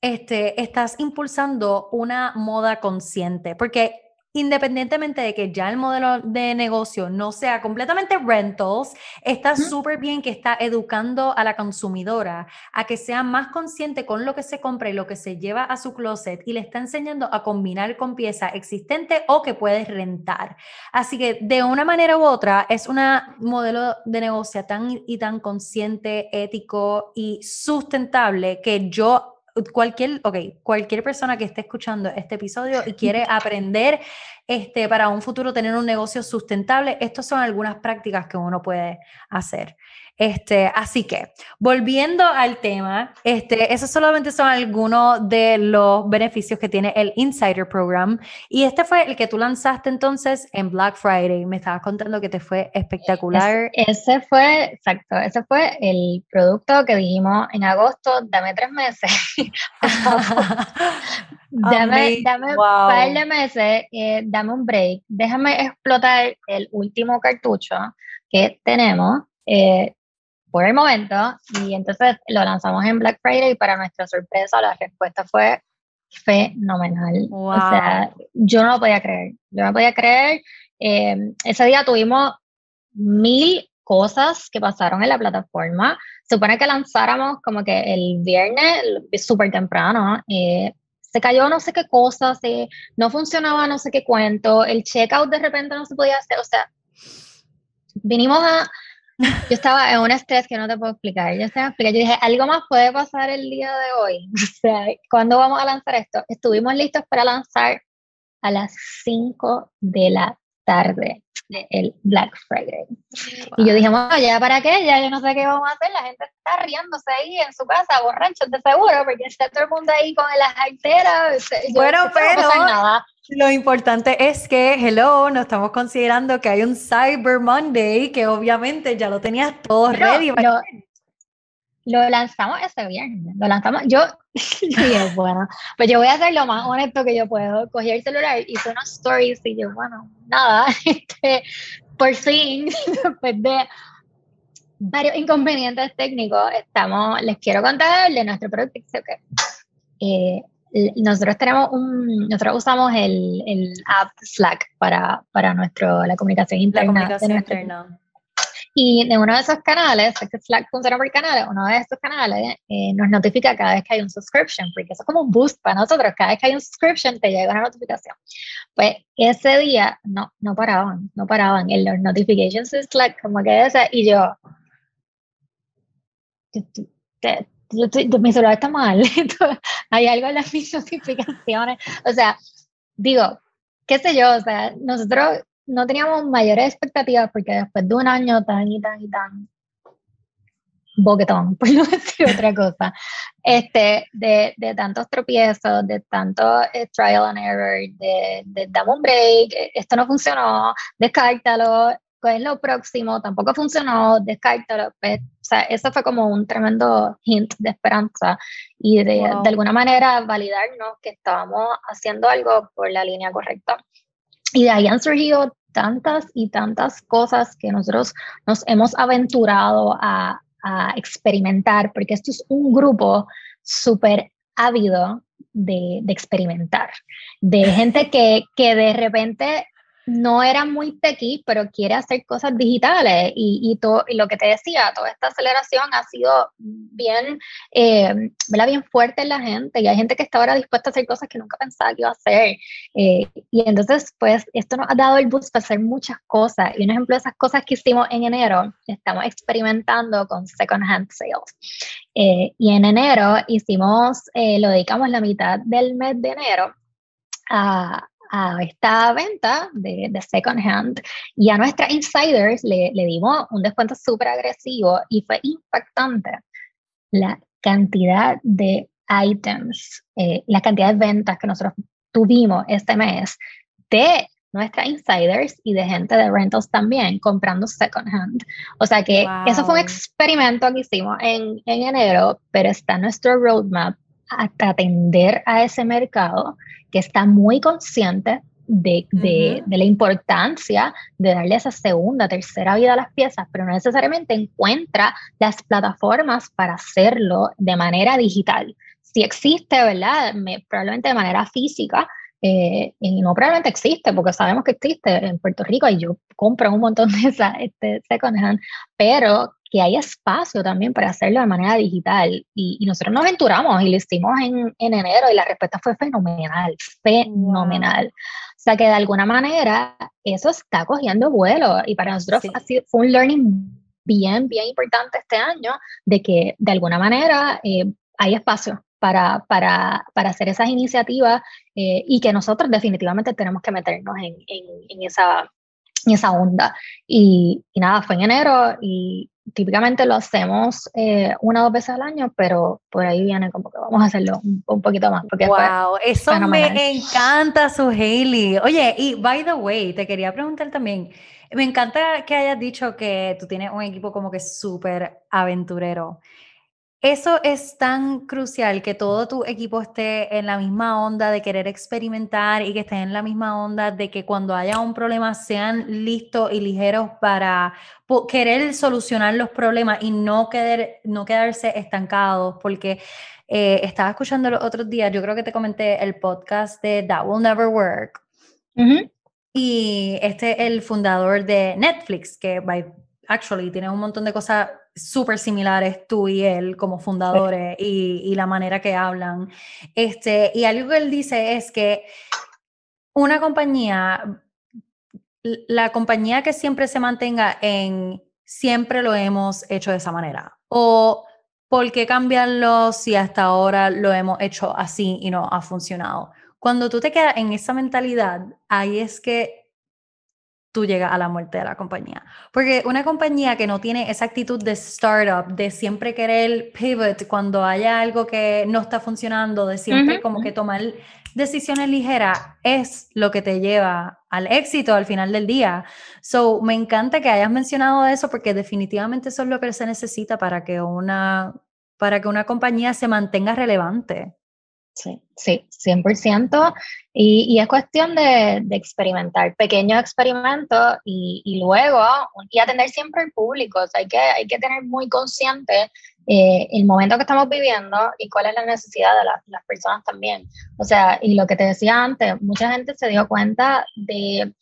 este, estás impulsando una moda consciente, porque independientemente de que ya el modelo de negocio no sea completamente rentals, está súper bien que está educando a la consumidora a que sea más consciente con lo que se compra y lo que se lleva a su closet y le está enseñando a combinar con pieza existente o que puedes rentar. Así que de una manera u otra es un modelo de negocio tan y tan consciente, ético y sustentable que yo cualquier, okay, cualquier persona que esté escuchando este episodio y quiere aprender este, para un futuro tener un negocio sustentable, estas son algunas prácticas que uno puede hacer. Este, así que, volviendo al tema, este, esos solamente son algunos de los beneficios que tiene el Insider Program. Y este fue el que tú lanzaste entonces en Black Friday. Me estabas contando que te fue espectacular. Es, ese fue, exacto, ese fue el producto que dijimos en agosto, dame tres meses. dame dame wow. un par de meses, eh, dame un break, déjame explotar el último cartucho que tenemos. Eh, por el momento y entonces lo lanzamos en Black Friday y para nuestra sorpresa la respuesta fue fenomenal. Wow. O sea, yo no lo podía creer, yo no podía creer. Eh, ese día tuvimos mil cosas que pasaron en la plataforma. Se supone que lanzáramos como que el viernes súper temprano. Eh, se cayó no sé qué cosa, se, no funcionaba no sé qué cuento, el checkout de repente no se podía hacer, o sea, vinimos a, yo estaba en un estrés que no te puedo explicar. Yo, estaba yo dije, algo más puede pasar el día de hoy. O sea, ¿cuándo vamos a lanzar esto? Estuvimos listos para lanzar a las 5 de la tarde. El Black Friday. Y yo dije, bueno, ya para qué, ya yo no sé qué vamos a hacer, la gente está riéndose ahí en su casa, borrachos de seguro, porque está todo el mundo ahí con las alteras. Bueno, pero lo importante es que, hello, no estamos considerando que hay un Cyber Monday, que obviamente ya lo tenías todo ready. Lo lanzamos ese viernes, lo lanzamos, yo, es bueno, pues yo voy a hacer lo más honesto que yo puedo, cogí el celular, hice unos stories y yo, bueno, nada, este, por fin, después de varios inconvenientes técnicos, estamos, les quiero contar de nuestro producto, eh, nosotros tenemos un, nosotros usamos el, el app Slack para, para nuestro, la comunicación interna. La comunicación interna. Y de uno de esos canales, Slack funciona por canales, uno de esos canales eh, nos notifica cada vez que hay un subscription, porque eso es como un boost para nosotros. Cada vez que hay un subscription te llega una notificación. Pues ese día no, no paraban, no paraban en los notifications de Slack, como que ese, y yo, mi celular está mal, hay algo en las mis notificaciones. O sea, digo, qué sé yo, o sea, nosotros no teníamos mayores expectativas porque después de un año tan y tan y tan boquetón, por no decir otra cosa, este, de, de tantos tropiezos, de tanto eh, trial and error, de, de dame un break, eh, esto no funcionó, descártalo, ¿cuál es lo próximo? Tampoco funcionó, descártalo. Pues, o sea, eso fue como un tremendo hint de esperanza y de, de alguna manera validarnos que estábamos haciendo algo por la línea correcta. Y de ahí han surgido tantas y tantas cosas que nosotros nos hemos aventurado a, experimentar, porque esto es un grupo súper ávido de, de, experimentar, de gente que, que de repente no era muy techy, pero quiere hacer cosas digitales y, y, todo, y lo que te decía, toda esta aceleración ha sido bien, eh, bien fuerte en la gente y hay gente que está ahora dispuesta a hacer cosas que nunca pensaba que iba a hacer. Eh, y entonces, pues, esto nos ha dado el boost para hacer muchas cosas. Y un ejemplo de esas cosas que hicimos en enero, estamos experimentando con second hand sales. Eh, y en enero hicimos, eh, lo dedicamos la mitad del mes de enero a, a esta venta de, de, second hand y a nuestras insiders le, le dimos un descuento súper agresivo y fue impactante la cantidad de items, eh, la cantidad de ventas que nosotros tuvimos este mes de nuestras insiders y de gente de rentals también comprando second hand. O sea que eso fue un experimento que hicimos en, en enero, pero está en nuestro roadmap atender a ese mercado que está muy consciente de, de, de, la importancia de darle esa segunda, tercera vida a las piezas, pero no necesariamente encuentra las plataformas para hacerlo de manera digital. Si existe, ¿verdad? probablemente de manera física, eh, y no probablemente existe, porque sabemos que existe en Puerto Rico y yo compro un montón de esas este, second hand, pero que hay espacio también para hacerlo de manera digital. Y, nosotros nos aventuramos y lo hicimos en, en, enero y la respuesta fue fenomenal, fenomenal. O sea que de alguna manera eso está cogiendo vuelo y para nosotros ha sido, fue un learning bien, bien importante este año de que de alguna manera eh, hay espacio para, para, para, hacer esas iniciativas eh, y que nosotros definitivamente tenemos que meternos en, en, en esa, en esa onda. Y, y, nada, fue en enero y típicamente lo hacemos eh, una o dos veces al año, pero por ahí viene como que vamos a hacerlo un, poquito más. Porque wow, eso me encanta, su Hailey. Oye, y by the way, te quería preguntar también, me encanta que hayas dicho que tú tienes un equipo como que súper aventurero. Eso es tan crucial que todo tu equipo esté en la misma onda de querer experimentar y que estén en la misma onda de que cuando haya un problema sean listos y ligeros para querer solucionar los problemas y no, quedar, no quedarse estancados, porque eh, estaba escuchando los otros días, yo creo que te comenté el podcast de That Will Never Work. Y este es el fundador de Netflix, que by, actually tiene un montón de cosas súper similares tú y él como fundadores y, y, la manera que hablan. Este, y algo que él dice es que una compañía, la compañía que siempre se mantenga en siempre lo hemos hecho de esa manera. O ¿por qué cambiarlo si hasta ahora lo hemos hecho así y no ha funcionado? Cuando tú te quedas en esa mentalidad, ahí es que tú llegas a la muerte de la compañía. Porque una compañía que no tiene esa actitud de startup, de siempre querer pivot cuando haya algo que no está funcionando, de siempre como que tomar decisiones ligeras, es lo que te lleva al éxito al final del día. So, me encanta que hayas mencionado eso porque definitivamente eso es lo que se necesita para que una, para que una compañía se mantenga relevante. Sí, sí, 100%. Y, y es cuestión de, experimentar pequeños experimentos y, y, luego, y atender siempre al público. O sea, hay, que, hay que tener muy consciente eh, el momento que estamos viviendo y cuál es la necesidad de las personas también. O sea, y lo que te decía antes, mucha gente se dio cuenta de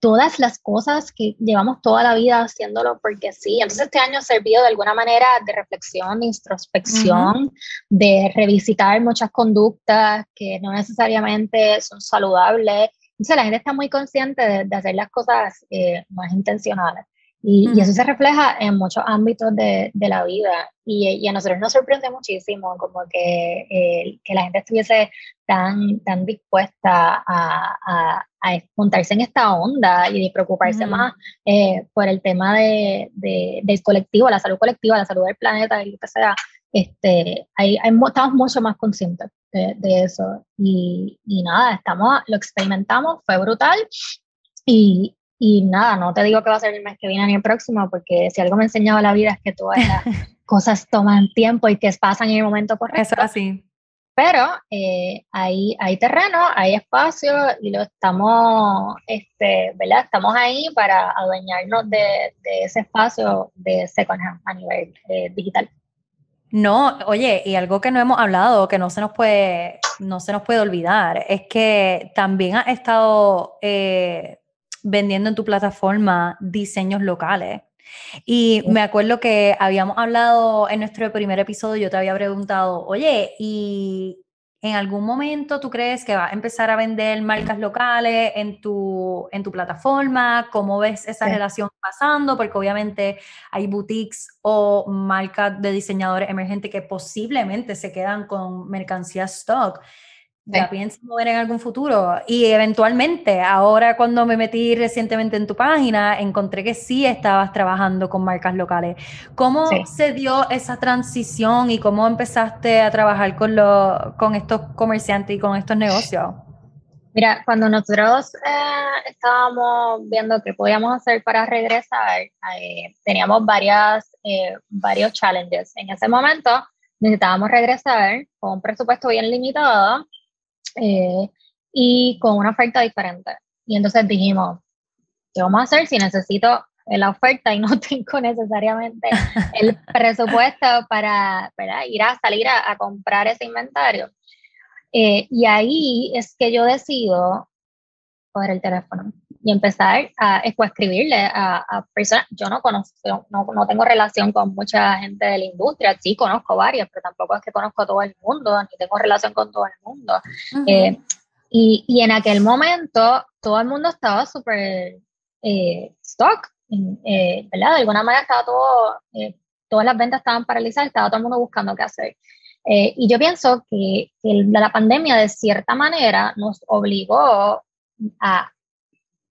todas las cosas que llevamos toda la vida haciéndolo porque sí. Entonces este año ha servido de alguna manera de reflexión, de introspección, de revisitar muchas conductas que no necesariamente son saludables. Entonces la gente está muy consciente de, hacer las cosas eh, más intencionales. Y, y, eso se refleja en muchos ámbitos de, de la vida. Y, y, a nosotros nos sorprende muchísimo como que, eh, que la gente estuviese tan, tan dispuesta a, a, a, juntarse en esta onda y de preocuparse más eh, por el tema de, de, del colectivo, la salud colectiva, la salud del planeta y lo que sea. Este, hay, hay, estamos mucho más conscientes de, de eso. Y, y nada, estamos, lo experimentamos, fue brutal. Y, y nada, no te digo que va a ser el mes que viene ni el próximo, porque si algo me ha enseñado la vida es que todas las cosas toman tiempo y que pasan en el momento correcto. Eso así. Pero eh, hay, hay terreno, hay espacio y lo estamos, este, ¿verdad? Estamos ahí para adueñarnos de, de ese espacio de second hand a nivel eh, digital. No, oye, y algo que no hemos hablado, que no se nos puede, no se nos puede olvidar, es que también ha estado eh, vendiendo en tu plataforma diseños locales. Y me acuerdo que habíamos hablado en nuestro primer episodio, yo te había preguntado, oye, ¿y en algún momento tú crees que vas a empezar a vender marcas locales en tu, en tu plataforma? ¿Cómo ves esa relación pasando? Porque obviamente hay boutiques o marcas de diseñadores emergentes que posiblemente se quedan con mercancía stock la piensas mover en algún futuro. Y eventualmente, ahora cuando me metí recientemente en tu página, encontré que sí estabas trabajando con marcas locales. ¿Cómo se dio esa transición y cómo empezaste a trabajar con, lo, con estos comerciantes y con estos negocios? Mira, cuando nosotros eh, estábamos viendo qué podíamos hacer para regresar, eh, teníamos varias, eh, varios challenges. En ese momento necesitábamos regresar con un presupuesto bien limitado eh, y con una oferta diferente. Y entonces dijimos, ¿qué vamos a hacer si necesito la oferta y no tengo necesariamente el presupuesto para, ir a salir a, comprar ese inventario? Eh, y ahí es que yo decido coger el teléfono y empezar a, escribirle a, a, personas. Yo no conozco, no, no, tengo relación con mucha gente de la industria, sí conozco varias, pero tampoco es que conozco a todo el mundo, ni tengo relación con todo el mundo. Eh, y, y, en aquel momento todo el mundo estaba súper eh, stock, eh, ¿verdad? De alguna manera estaba todo, todas las ventas estaban paralizadas, estaba todo el mundo buscando qué hacer. y yo pienso que, que la pandemia de cierta manera nos obligó a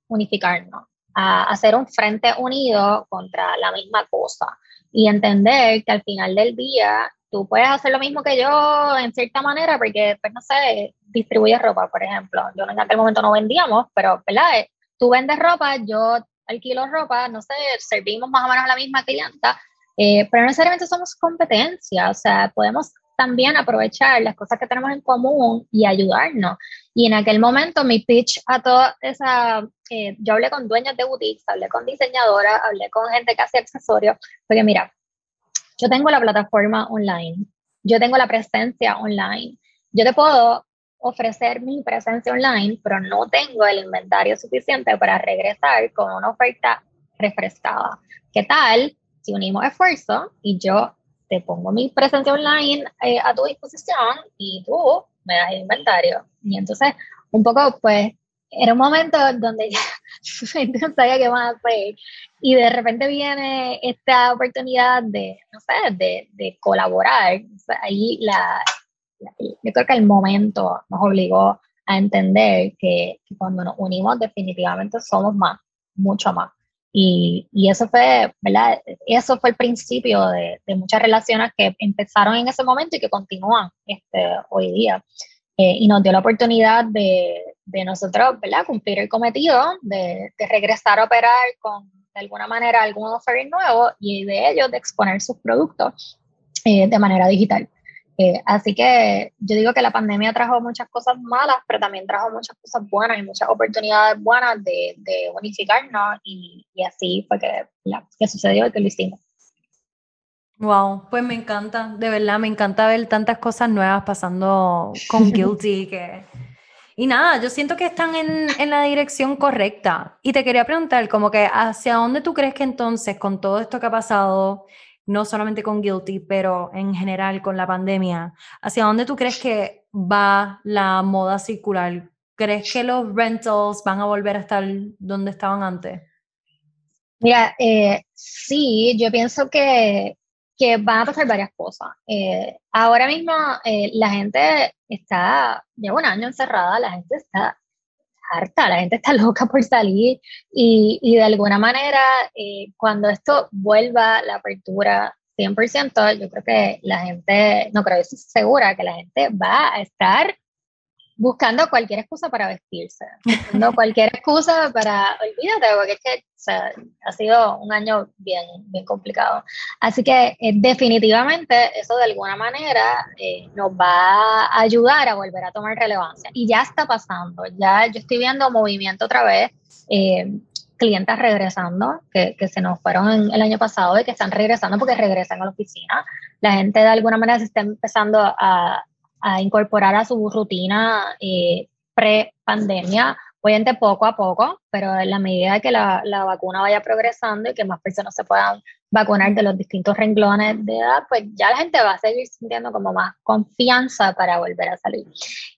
unificarnos, a hacer un frente unido contra la misma cosa y entender que al final del día tú puedes hacer lo mismo que yo en cierta manera porque, pues no sé, distribuyes ropa, por ejemplo. Yo en aquel momento no vendíamos, pero, ¿verdad? Tú vendes ropa, yo alquilo ropa, no sé, servimos más o menos a la misma clienta, eh, pero no necesariamente somos competencia, o sea, podemos también aprovechar las cosas que tenemos en común y ayudarnos. Y en aquel momento mi pitch a toda esa, eh, yo hablé con dueños de boutiques, hablé con diseñadoras, hablé con gente que hace accesorios, porque mira, yo tengo la plataforma online, yo tengo la presencia online, yo te puedo ofrecer mi presencia online, pero no tengo el inventario suficiente para regresar con una oferta refrescada. ¿Qué tal si unimos esfuerzo y yo te pongo mi presencia online eh, a tu disposición y tú me das el inventario. Y entonces, un poco, pues, era un momento donde ya no sabía qué más hacer. Y de repente viene esta oportunidad de, no sé, de, de colaborar. ahí la, yo creo que el momento nos obligó a entender que, que, cuando nos unimos definitivamente somos más. mucho más. Y, y, eso fue, ¿verdad? Eso fue el principio de, de, muchas relaciones que empezaron en ese momento y que continúan este, hoy día. Eh, y nos dio la oportunidad de, de, nosotros, ¿verdad? Cumplir el cometido de, de, regresar a operar con, de alguna manera, algún offering nuevo y de ellos de exponer sus productos eh, de manera digital. Eh, así que yo digo que la pandemia trajo muchas cosas malas, pero también trajo muchas cosas buenas y muchas oportunidades buenas de, de unificarnos y, y, así fue que, que sucedió y que lo hicimos. Wow, pues me encanta, de verdad, me encanta ver tantas cosas nuevas pasando con Guilty que... Y nada, yo siento que están en, en, la dirección correcta. Y te quería preguntar, como que, ¿hacia dónde tú crees que entonces, con todo esto que ha pasado, no solamente con Guilty, pero en general con la pandemia, ¿hacia dónde tú crees que va la moda circular? ¿Crees que los rentals van a volver a estar donde estaban antes? Mira, eh, sí, yo pienso que, que, van a pasar varias cosas. Eh, ahora mismo eh, la gente está, lleva un año encerrada, la gente está harta, la gente está loca por salir y, y de alguna manera eh, cuando esto vuelva la apertura 100%, yo creo que la gente, no creo, estoy segura que la gente va a estar buscando cualquier excusa para vestirse, buscando cualquier excusa para, olvídate, porque es que o sea, ha sido un año bien, bien complicado. Así que eh, definitivamente eso de alguna manera eh, nos va a ayudar a volver a tomar relevancia. Y ya está pasando, ya yo estoy viendo movimiento otra vez. Eh, regresando, que, que, se nos fueron el año pasado y que están regresando porque regresan a la oficina. La gente de alguna manera se está empezando a, a incorporar a su rutina eh, pre-pandemia, obviamente poco a poco, pero en la medida que la, la, vacuna vaya progresando y que más personas se puedan vacunar de los distintos renglones de edad, pues ya la gente va a seguir sintiendo como más confianza para volver a salir.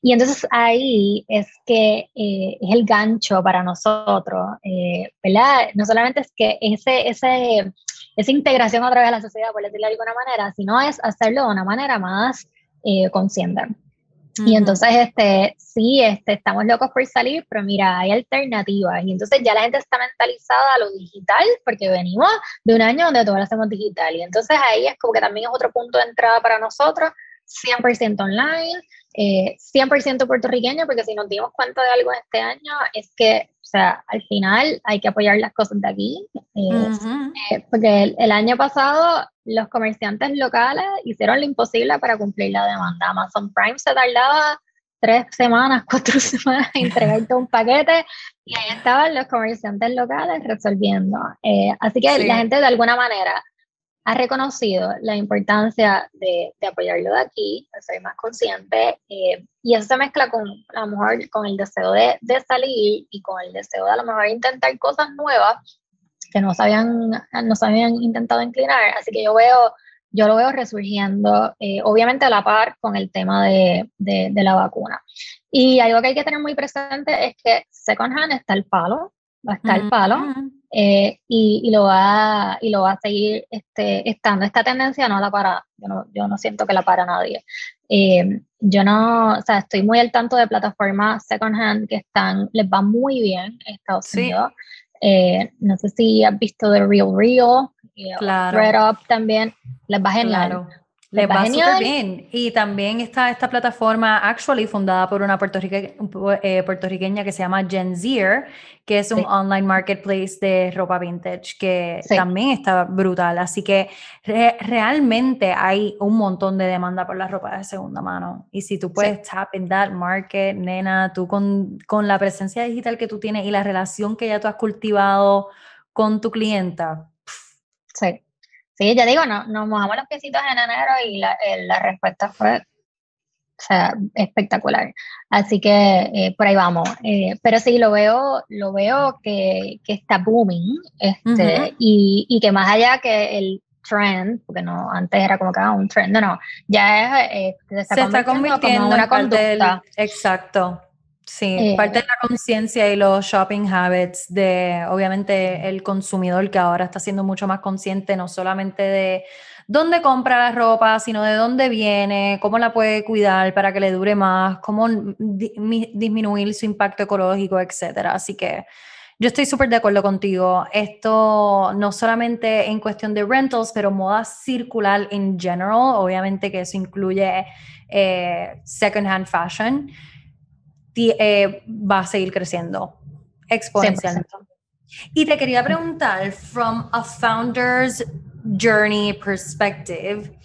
Y entonces ahí es que eh, es el gancho para nosotros, eh, ¿verdad? No solamente es que ese, ese, esa integración a través de la sociedad, por decirlo de alguna manera, sino es hacerlo de una manera más eh. Y entonces, este, sí, este, estamos locos por salir, pero mira, hay alternativas. Y entonces ya la gente está mentalizada a lo digital, porque venimos de un año donde todo lo hacemos digital. Y entonces ahí es como que también es otro punto de entrada para nosotros, 100% online, eh, 100% puertorriqueño, porque si nos dimos cuenta de algo este año, es que, o sea, al final hay que apoyar las cosas de aquí. Eh, eh, porque el, año pasado los comerciantes locales hicieron lo imposible para cumplir la demanda. Amazon Prime se tardaba tres semanas, cuatro semanas en entregarte un paquete y ahí estaban los comerciantes locales resolviendo. Eh, así que la gente de alguna manera ha reconocido la importancia de, de apoyarlo de aquí, de ser más consciente, eh, y eso se mezcla con, a lo mejor, con el deseo de, de, salir y con el deseo de a lo mejor intentar cosas nuevas que no se habían, no se habían intentado inclinar. Así que yo veo, yo lo veo resurgiendo, eh, obviamente a la par con el tema de, de, de, la vacuna. Y algo que hay que tener muy presente es que Second Hand está el palo, va a estar el palo. Eh, y, y, lo va, y lo va a seguir este, estando. Esta tendencia no la para, yo no, yo no siento que la para nadie. Eh, yo no, o sea, estoy muy al tanto de plataformas second hand que están, les va muy bien en Estados sí. Unidos. Eh, no sé si has visto The Real Real, claro. Red Up también, les va genial. Claro. Le va súper bien. Y también está esta plataforma, actually fundada por una puertorrique eh, puertorriqueña que se llama Gen Zier, que es un sí. online marketplace de ropa vintage que sí. también está brutal. Así que re realmente hay un montón de demanda por la ropa de segunda mano. Y si tú puedes sí. tap in that market, nena, tú con, con la presencia digital que tú tienes y la relación que ya tú has cultivado con tu clienta. Sí Sí, ya digo, no, nos mojamos los piecitos en enero y la, eh, la respuesta fue o sea, espectacular. Así que eh, por ahí vamos. Eh, pero sí, lo veo, lo veo que, que está booming, este, uh -huh. y, y, que más allá que el trend, porque no, antes era como que ah, un trend, no, no, ya es, se está, se está convirtiendo como una conducta. Del, exacto. Sí, eh, parte de la conciencia y los shopping habits de, obviamente, el consumidor que ahora está siendo mucho más consciente no solamente de dónde compra la ropa, sino de dónde viene, cómo la puede cuidar para que le dure más, cómo di disminuir su impacto ecológico, etcétera. Así que Yo estoy súper de acuerdo contigo. Esto no solamente en cuestión de rentals, pero moda circular en general, obviamente que eso incluye eh, second hand fashion, eh, va a seguir creciendo exponencialmente. Y te quería preguntar, from a founder's journey perspective,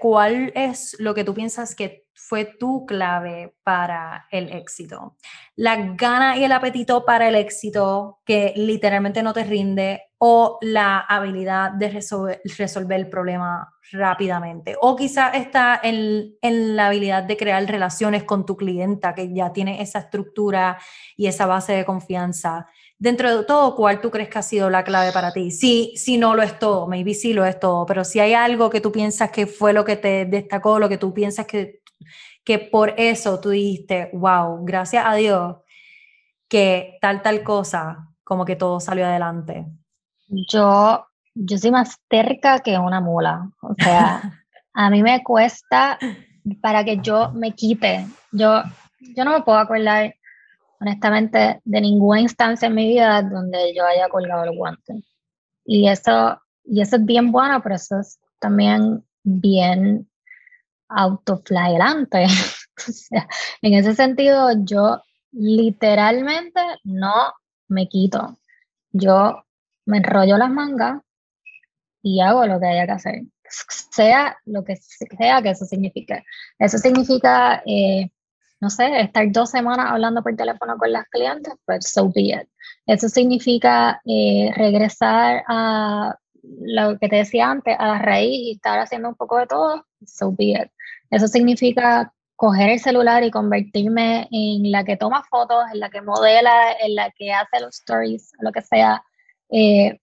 ¿cuál es lo que tú piensas que fue tu clave para el éxito? ¿La gana y el apetito para el éxito que literalmente no te rinde o la habilidad de resolver, el problema rápidamente? O quizá está en, en, la habilidad de crear relaciones con tu clienta que ya tiene esa estructura y esa base de confianza dentro de todo, ¿cuál tú crees que ha sido la clave para ti? Sí, sí, no lo es todo, maybe sí lo es todo, pero si hay algo que tú piensas que fue lo que te destacó, lo que tú piensas que, que por eso tú dijiste, wow, gracias a Dios que tal, tal cosa, como que todo salió adelante. Yo, yo soy más terca que una mula, o sea, a mí me cuesta para que yo me quite, yo, yo no me puedo acordar honestamente, de ninguna instancia en mi vida donde yo haya colgado el guante. Y eso, y eso es bien bueno, pero eso es también bien autoflagelante. en ese sentido, yo literalmente no me quito. Yo me enrollo las mangas y hago lo que haya que hacer, sea lo que sea que eso signifique. Eso significa eh, no sé, estar dos semanas hablando por teléfono con las clientes, pues so be it. Eso significa eh, regresar a lo que te decía antes, a la raíz y estar haciendo un poco de todo, so be it. Eso significa coger el celular y convertirme en la que toma fotos, en la que modela, en la que hace los stories, lo que sea, eh,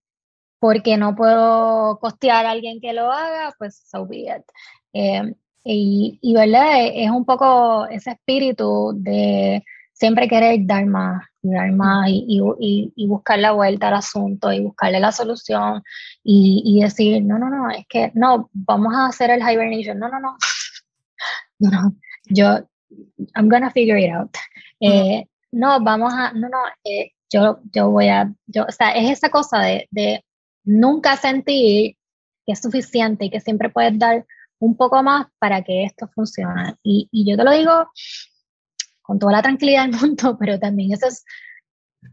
porque no puedo costear a alguien que lo haga, pues so be it. Eh, y, ¿verdad? Es un poco ese espíritu de siempre querer dar más dar más y, y, y buscar la vuelta al asunto y buscarle la solución y, decir, no, no, no, es que no, vamos a hacer el hibernation, no, no, no, no, no, yo, I'm gonna figure it out. Eh, no, vamos a, no, no, eh, yo, yo voy a, yo, o sea, es esa cosa de, de nunca sentir que es suficiente y que siempre puedes dar un poco más para que esto funcione. Y, y yo te lo digo con toda la tranquilidad del mundo, pero también eso es,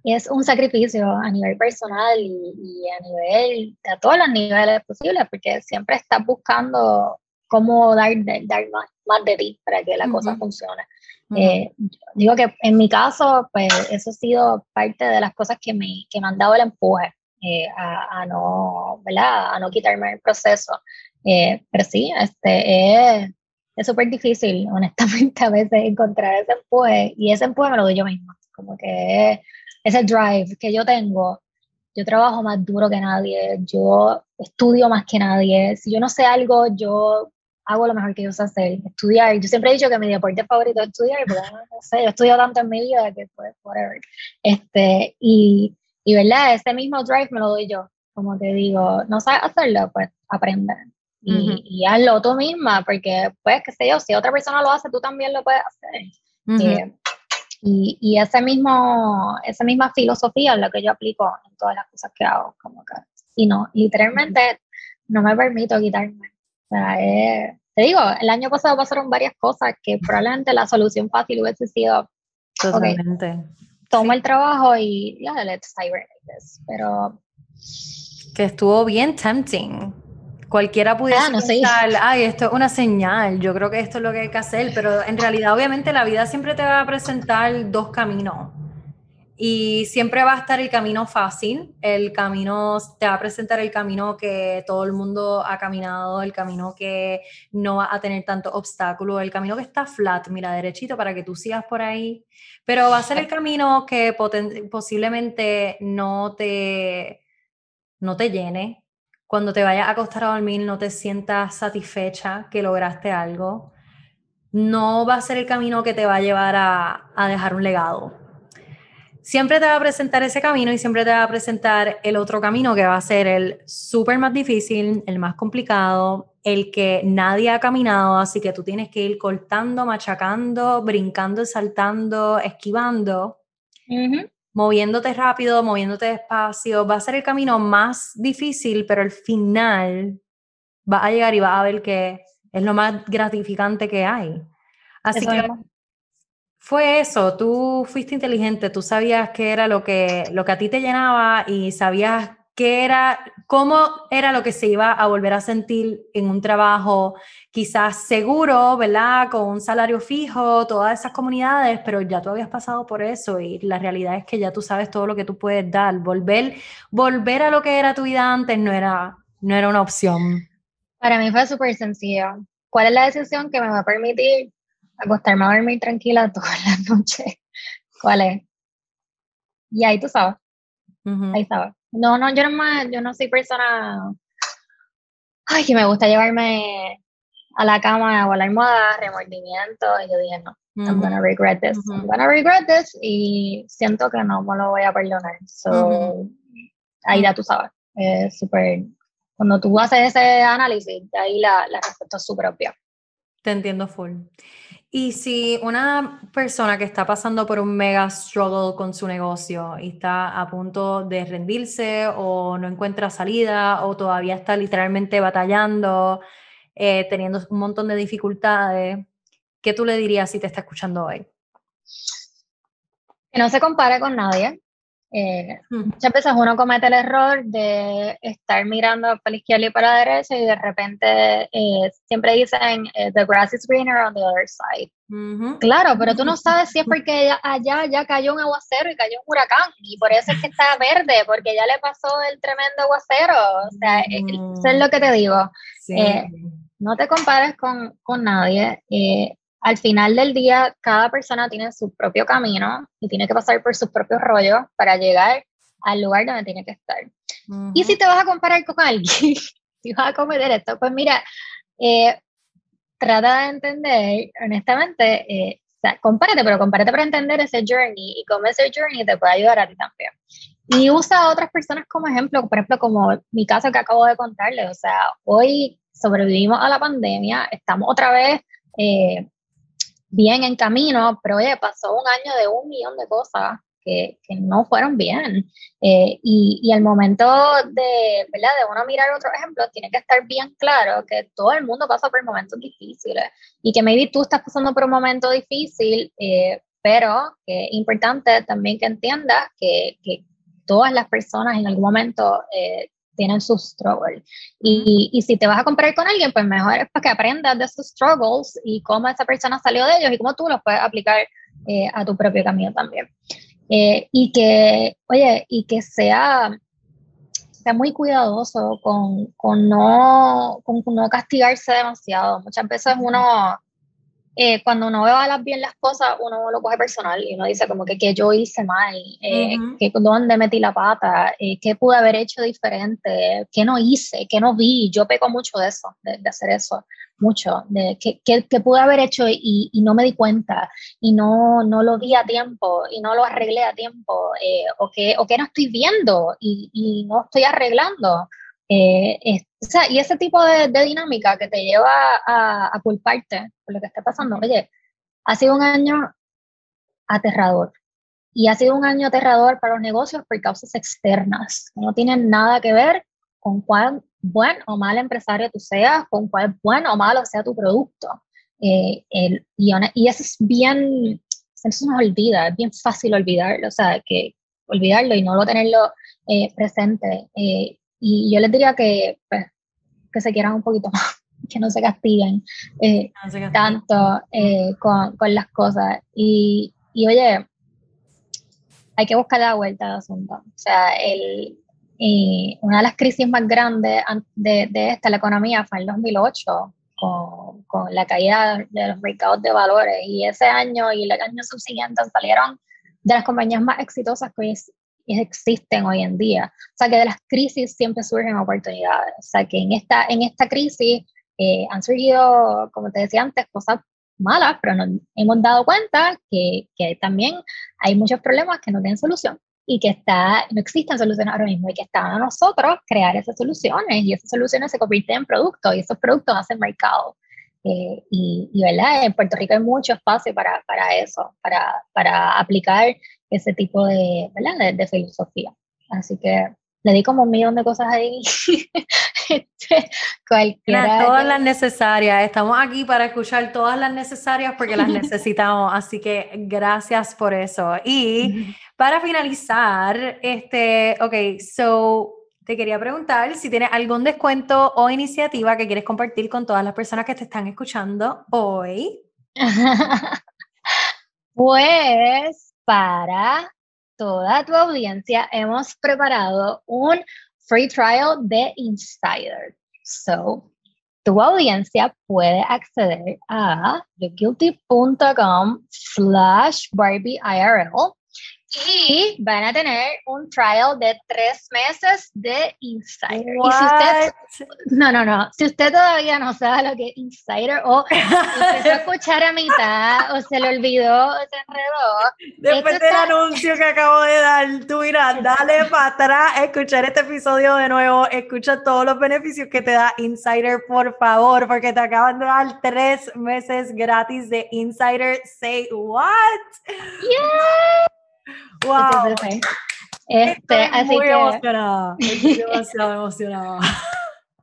es un sacrificio a nivel personal y, a nivel, a todos los niveles posibles, porque siempre estás buscando cómo dar, dar más, de ti para que la cosa funcione. Eh, digo que en mi caso, pues eso ha sido parte de las cosas que me, que me han dado el empuje eh, a, a, no, ¿verdad? A no quitarme el proceso. Eh, pero sí, este, es súper difícil, honestamente, a veces encontrar ese empuje y ese empuje me lo doy yo misma, como que ese drive que yo tengo, yo trabajo más duro que nadie, yo estudio más que nadie, si yo no sé algo, yo hago lo mejor que yo sé hacer, estudiar. Yo siempre he dicho que mi deporte favorito es estudiar, porque no sé, yo he estudiado tanto en mi vida que pues, whatever. Este, y, y, ¿verdad? Ese mismo drive me lo doy yo. Como te digo, no sabes hacerlo, pues aprende y, hazlo tú misma, porque pues, qué sé yo, si otra persona lo hace, tú también lo puedes hacer. Eh, y, y ese mismo, esa misma filosofía es la que yo aplico en todas las cosas que hago, como que, y no, literalmente no me permito quitarme. O sea, te digo, el año pasado pasaron varias cosas que probablemente la solución fácil hubiese sido, Totalmente. toma el trabajo y, ya, yeah, let's this. Pero... Que estuvo bien tempting Cualquiera pudiera ah, pensar, ay, esto es una señal, yo creo que esto es lo que hay que hacer, pero en realidad obviamente la vida siempre te va a presentar dos caminos y siempre va a estar el camino fácil, el camino, te va a presentar el camino que todo el mundo ha caminado, el camino que no va a tener tanto obstáculo, el camino que está flat, mira, derechito para que tú sigas por ahí, pero va a ser el camino que posiblemente no te, no te llene, cuando te vayas a acostar a dormir no te sientas satisfecha que lograste algo, no va a ser el camino que te va a llevar a, a dejar un legado. Siempre te va a presentar ese camino y siempre te va a presentar el otro camino que va a ser el súper más difícil, el más complicado, el que nadie ha caminado, así que tú tienes que ir cortando, machacando, brincando, saltando, esquivando. moviéndote rápido, moviéndote despacio, va a ser el camino más difícil, pero al final va a llegar y va a ver que es lo más gratificante que hay. Así que fue eso, tú fuiste inteligente, tú sabías qué era lo que, lo que a ti te llenaba y sabías qué era, cómo era lo que se iba a volver a sentir en un trabajo quizás seguro, ¿verdad? Con un salario fijo, todas esas comunidades, pero ya tú habías pasado por eso y la realidad es que ya tú sabes todo lo que tú puedes dar. Volver, volver a lo que era tu vida antes no era, no era una opción. Para mí fue súper sencillo. ¿Cuál es la decisión que me va a permitir acostarme a dormir tranquila todas las noches. ¿Cuál es? Y ahí tú sabes. Ahí sabes. No, no, yo no, yo no soy persona. Ay, que me gusta llevarme a la cama o a la almohada, remordimiento. Y yo dije, no, I'm gonna regret this. I'm gonna regret this. Y siento que no me lo voy a perdonar. So, ahí ya tú sabes. Es súper. Cuando tú haces ese análisis, de ahí la, la respuesta es súper obvia. Te entiendo full. Y si una persona que está pasando por un mega struggle con su negocio y está a punto de rendirse o no encuentra salida o todavía está literalmente batallando, eh, teniendo un montón de dificultades, ¿qué tú le dirías si te está escuchando hoy? Que no se compare con nadie, eh, muchas veces uno comete el error de estar mirando para la izquierda y para la derecha y de repente eh, siempre dicen eh, the grass is greener on the other side. Claro, pero tú no sabes si es porque allá, ya cayó un aguacero y cayó un huracán y por eso es que está verde, porque ya le pasó el tremendo aguacero. O sea, eso es lo que te digo. no te compares con, con nadie al final del día, cada persona tiene su propio camino y tiene que pasar por sus propios rollos para llegar al lugar donde tiene que estar. Y si te vas a comparar con alguien, si vas a cometer esto, pues mira, eh, trata de entender, honestamente, eh, o sea, compárate, pero compárate para entender ese journey y cómo ese journey te puede ayudar a ti también. Y usa a otras personas como ejemplo, por ejemplo, como mi caso que acabo de contarles, o sea, hoy sobrevivimos a la pandemia, estamos otra vez eh, bien en camino, pero oye, pasó un año de un millón de cosas que, que no fueron bien. Eh, y, y el momento de, ¿verdad? de uno mirar otro ejemplo, tiene que estar bien claro que todo el mundo pasa por momentos difíciles y que maybe tú estás pasando por un momento difícil, eh, pero es importante también que entiendas que, que todas las personas en algún momento eh, tienen sus struggles. Y, y, si te vas a comparar con alguien, pues mejor es para que aprendas de esos struggles y cómo esa persona salió de ellos y cómo tú los puedes aplicar eh, a tu propio camino también. Eh, y que, oye, y que sea, sea muy cuidadoso con, con, no, con no castigarse demasiado. Muchas veces uno eh, cuando uno ve las bien las cosas, uno lo coge personal y uno dice como que, que yo hice mal, eh, que dónde metí la pata, eh, qué pude haber hecho diferente, qué no hice, qué no vi. Yo peco mucho de eso, de, hacer eso, mucho, de qué, qué, pude haber hecho y, y, no me di cuenta y no, no lo vi a tiempo y no lo arreglé a tiempo eh, o, que, o que no estoy viendo y, y no estoy arreglando. Eh, o sea, y ese tipo de, dinámica que te lleva a, culparte por lo que está pasando, oye, ha sido un año aterrador. Y ha sido un año aterrador para los negocios por causas externas, que no tienen nada que ver con cuán buen o mal empresario tú seas, con cuán bueno o malo sea tu producto. Eh, el, y, eso es bien, eso nos olvida, es bien fácil olvidarlo, o sea, que olvidarlo y no lo tenerlo eh, presente. Eh, y yo les diría que, pues, que se quieran un poquito más, que no se castiguen, eh, tanto eh, con, con, las cosas. Y, y, oye, hay que buscar la vuelta al asunto. O sea, el, una de las crisis más grandes de, de, esta, la economía, fue en el 2008, con, con, la caída de los mercados de valores. Y ese año y el año subsiguiente salieron de las compañías más exitosas que hoy, existen hoy en día. O sea que de las crisis siempre surgen oportunidades. O sea que en esta, en esta crisis eh, han surgido, como te decía antes, cosas malas, pero nos hemos dado cuenta que, que, también hay muchos problemas que no tienen solución y que está, no existen soluciones ahora mismo y que están a nosotros crear esas soluciones y esas soluciones se convierten en productos y esos productos hacen mercado. Eh, y, y, ¿verdad? En Puerto Rico hay mucho espacio para, para eso, para, para aplicar ese tipo de, ¿verdad? de, filosofía. Así que le di como un millón de cosas ahí. este, cualquiera. Todas las necesarias. Estamos aquí para escuchar todas las necesarias porque las necesitamos. Así que gracias por eso. Y para finalizar, este, ok, so te quería preguntar si tienes algún descuento o iniciativa que quieres compartir con todas las personas que te están escuchando hoy. pues para toda tu audiencia hemos preparado un free trial de Insider. So, tu audiencia puede acceder a theguilty.com slash Barbie IRL y van a tener un trial de tres meses de Insider. Y si usted, no, no, no. Si usted todavía no sabe lo que es Insider o empezó a escuchar a mitad o se le olvidó o se enredó. Después del anuncio que acabo de dar, tú mira, dale para atrás, escuchar este episodio de nuevo, escucha todos los beneficios que te da Insider, por favor, porque te acaban de dar tres meses gratis de Insider. Say what? Yeah. Wow. Este, así muy que, emocionada. Estoy demasiado emocionada.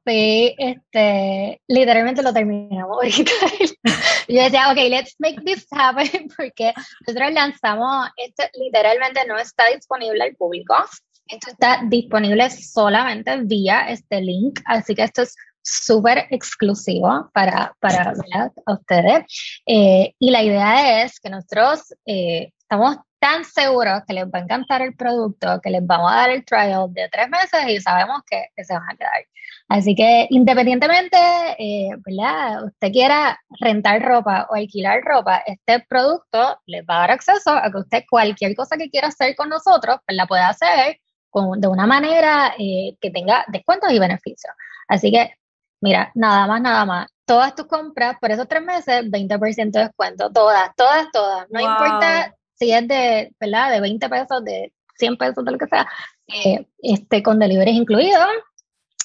Sí, este, literalmente lo terminamos ahorita. Yo decía, ok, let's make this happen, porque nosotros lanzamos, esto literalmente no está disponible al público. Esto está disponible solamente vía este link, así que esto es súper exclusivo para, para ustedes. Eh, y la idea es que nosotros eh, estamos tan seguros que les va a encantar el producto, que les vamos a dar el trial de tres meses y sabemos que, se van a quedar. Así que independientemente, eh, ¿verdad? Usted quiera rentar ropa o alquilar ropa, este producto les va a dar acceso a que usted cualquier cosa que quiera hacer con nosotros, pues la pueda hacer con, de una manera eh, que tenga descuentos y beneficios. Así que, mira, nada más, nada más. Todas tus compras por esos tres meses, 20% de descuento. Todas, todas, todas. No importa si es de, ¿verdad? De 20 pesos, de 100 pesos, de lo que sea, eh, este, con deliveries incluidos,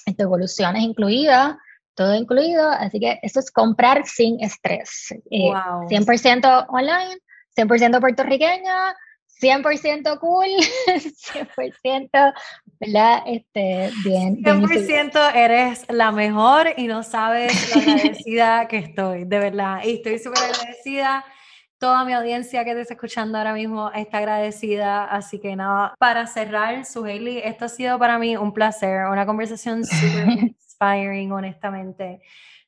este, evoluciones incluidas, todo incluido, así que eso es comprar sin estrés. Eh, 100% online, 100% puertorriqueña, 100% cool, 100%, ¿verdad? Este, bien. 100% eres la mejor y no sabes lo agradecida que estoy, de verdad. Y estoy súper agradecida toda mi audiencia que te está escuchando ahora mismo está agradecida. Así que nada, para cerrar, Suheili, esto ha sido para mí un placer, una conversación súper inspiring, honestamente.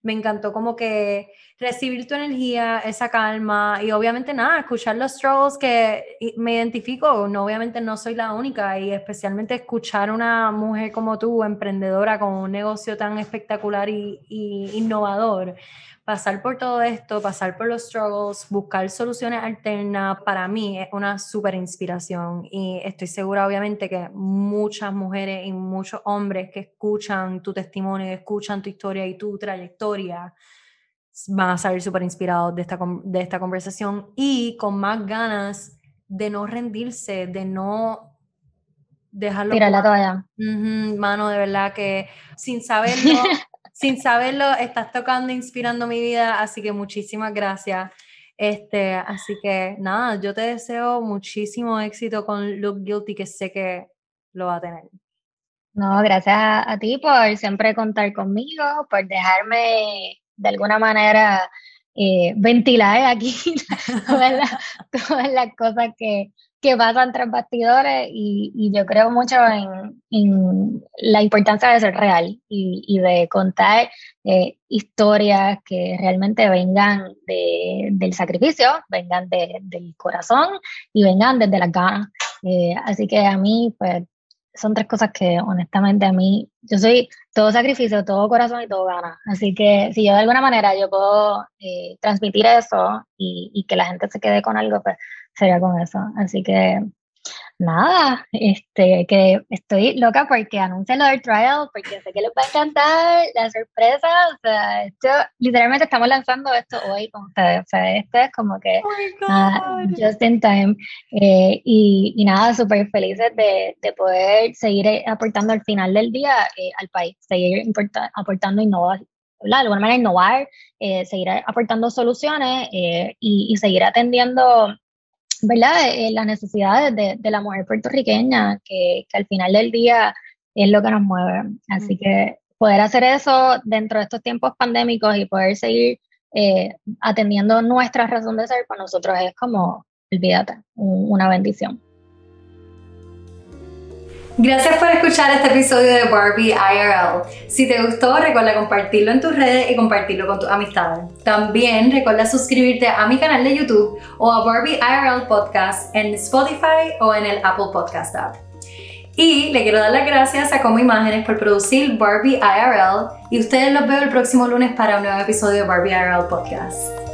Me encantó como que recibir tu energía, esa calma y obviamente nada, escuchar los struggles que me identifico. No, obviamente no soy la única y especialmente escuchar una mujer como tú, emprendedora con un negocio tan espectacular y, y innovador pasar por todo esto, pasar por los struggles, buscar soluciones alternas, para mí es una súper inspiración y estoy segura obviamente que muchas mujeres y muchos hombres que escuchan tu testimonio, escuchan tu historia y tu trayectoria, van a salir súper inspirados de esta, de esta conversación y con más ganas de no rendirse, de no dejarlo. Tirar la toalla. mano, de verdad que sin saberlo, sin saberlo, estás tocando, inspirando mi vida, así que muchísimas gracias. Este, así que nada, yo te deseo muchísimo éxito con Look Guilty, que sé que lo va a tener. No, gracias a ti por siempre contar conmigo, por dejarme de alguna manera eh, ventilar aquí todas, las, cosas que, que pasan tras bastidores y, yo creo mucho en, la importancia de ser real y, de contar eh, historias que realmente vengan de, del sacrificio, vengan de, del corazón y vengan desde las ganas. Eh, así que a mí, pues, son tres cosas que honestamente a mí, yo soy todo sacrificio, todo corazón y todo ganas. Así que si yo de alguna manera yo puedo eh, transmitir eso y, y que la gente se quede con algo, pues sería con eso. Así que nada, este, que estoy loca porque anuncien lo del trial, porque sé que les va a encantar la sorpresa. O sea, esto, literalmente estamos lanzando esto hoy con ustedes. O sea, esto es como que oh just in time. Eh, y, y, nada, súper felices de, de, poder seguir aportando al final del día eh, al país, seguir aportando innovación de alguna manera innovar, eh, seguir aportando soluciones y, y, seguir atendiendo ¿verdad? las necesidades de, de, la mujer puertorriqueña, que, que, al final del día es lo que nos mueve. Así que poder hacer eso dentro de estos tiempos pandémicos y poder seguir atendiendo nuestra razón de ser, para nosotros es como, olvídate, una bendición. Gracias por escuchar este episodio de Barbie IRL. Si te gustó, recuerda compartirlo en tus redes y compartirlo con tus amistades. También recuerda suscribirte a mi canal de YouTube o a Barbie IRL Podcast en Spotify o en el Apple Podcast app. Y le quiero dar las gracias a Como Imágenes por producir Barbie IRL y ustedes los veo el próximo lunes para un nuevo episodio de Barbie IRL Podcast.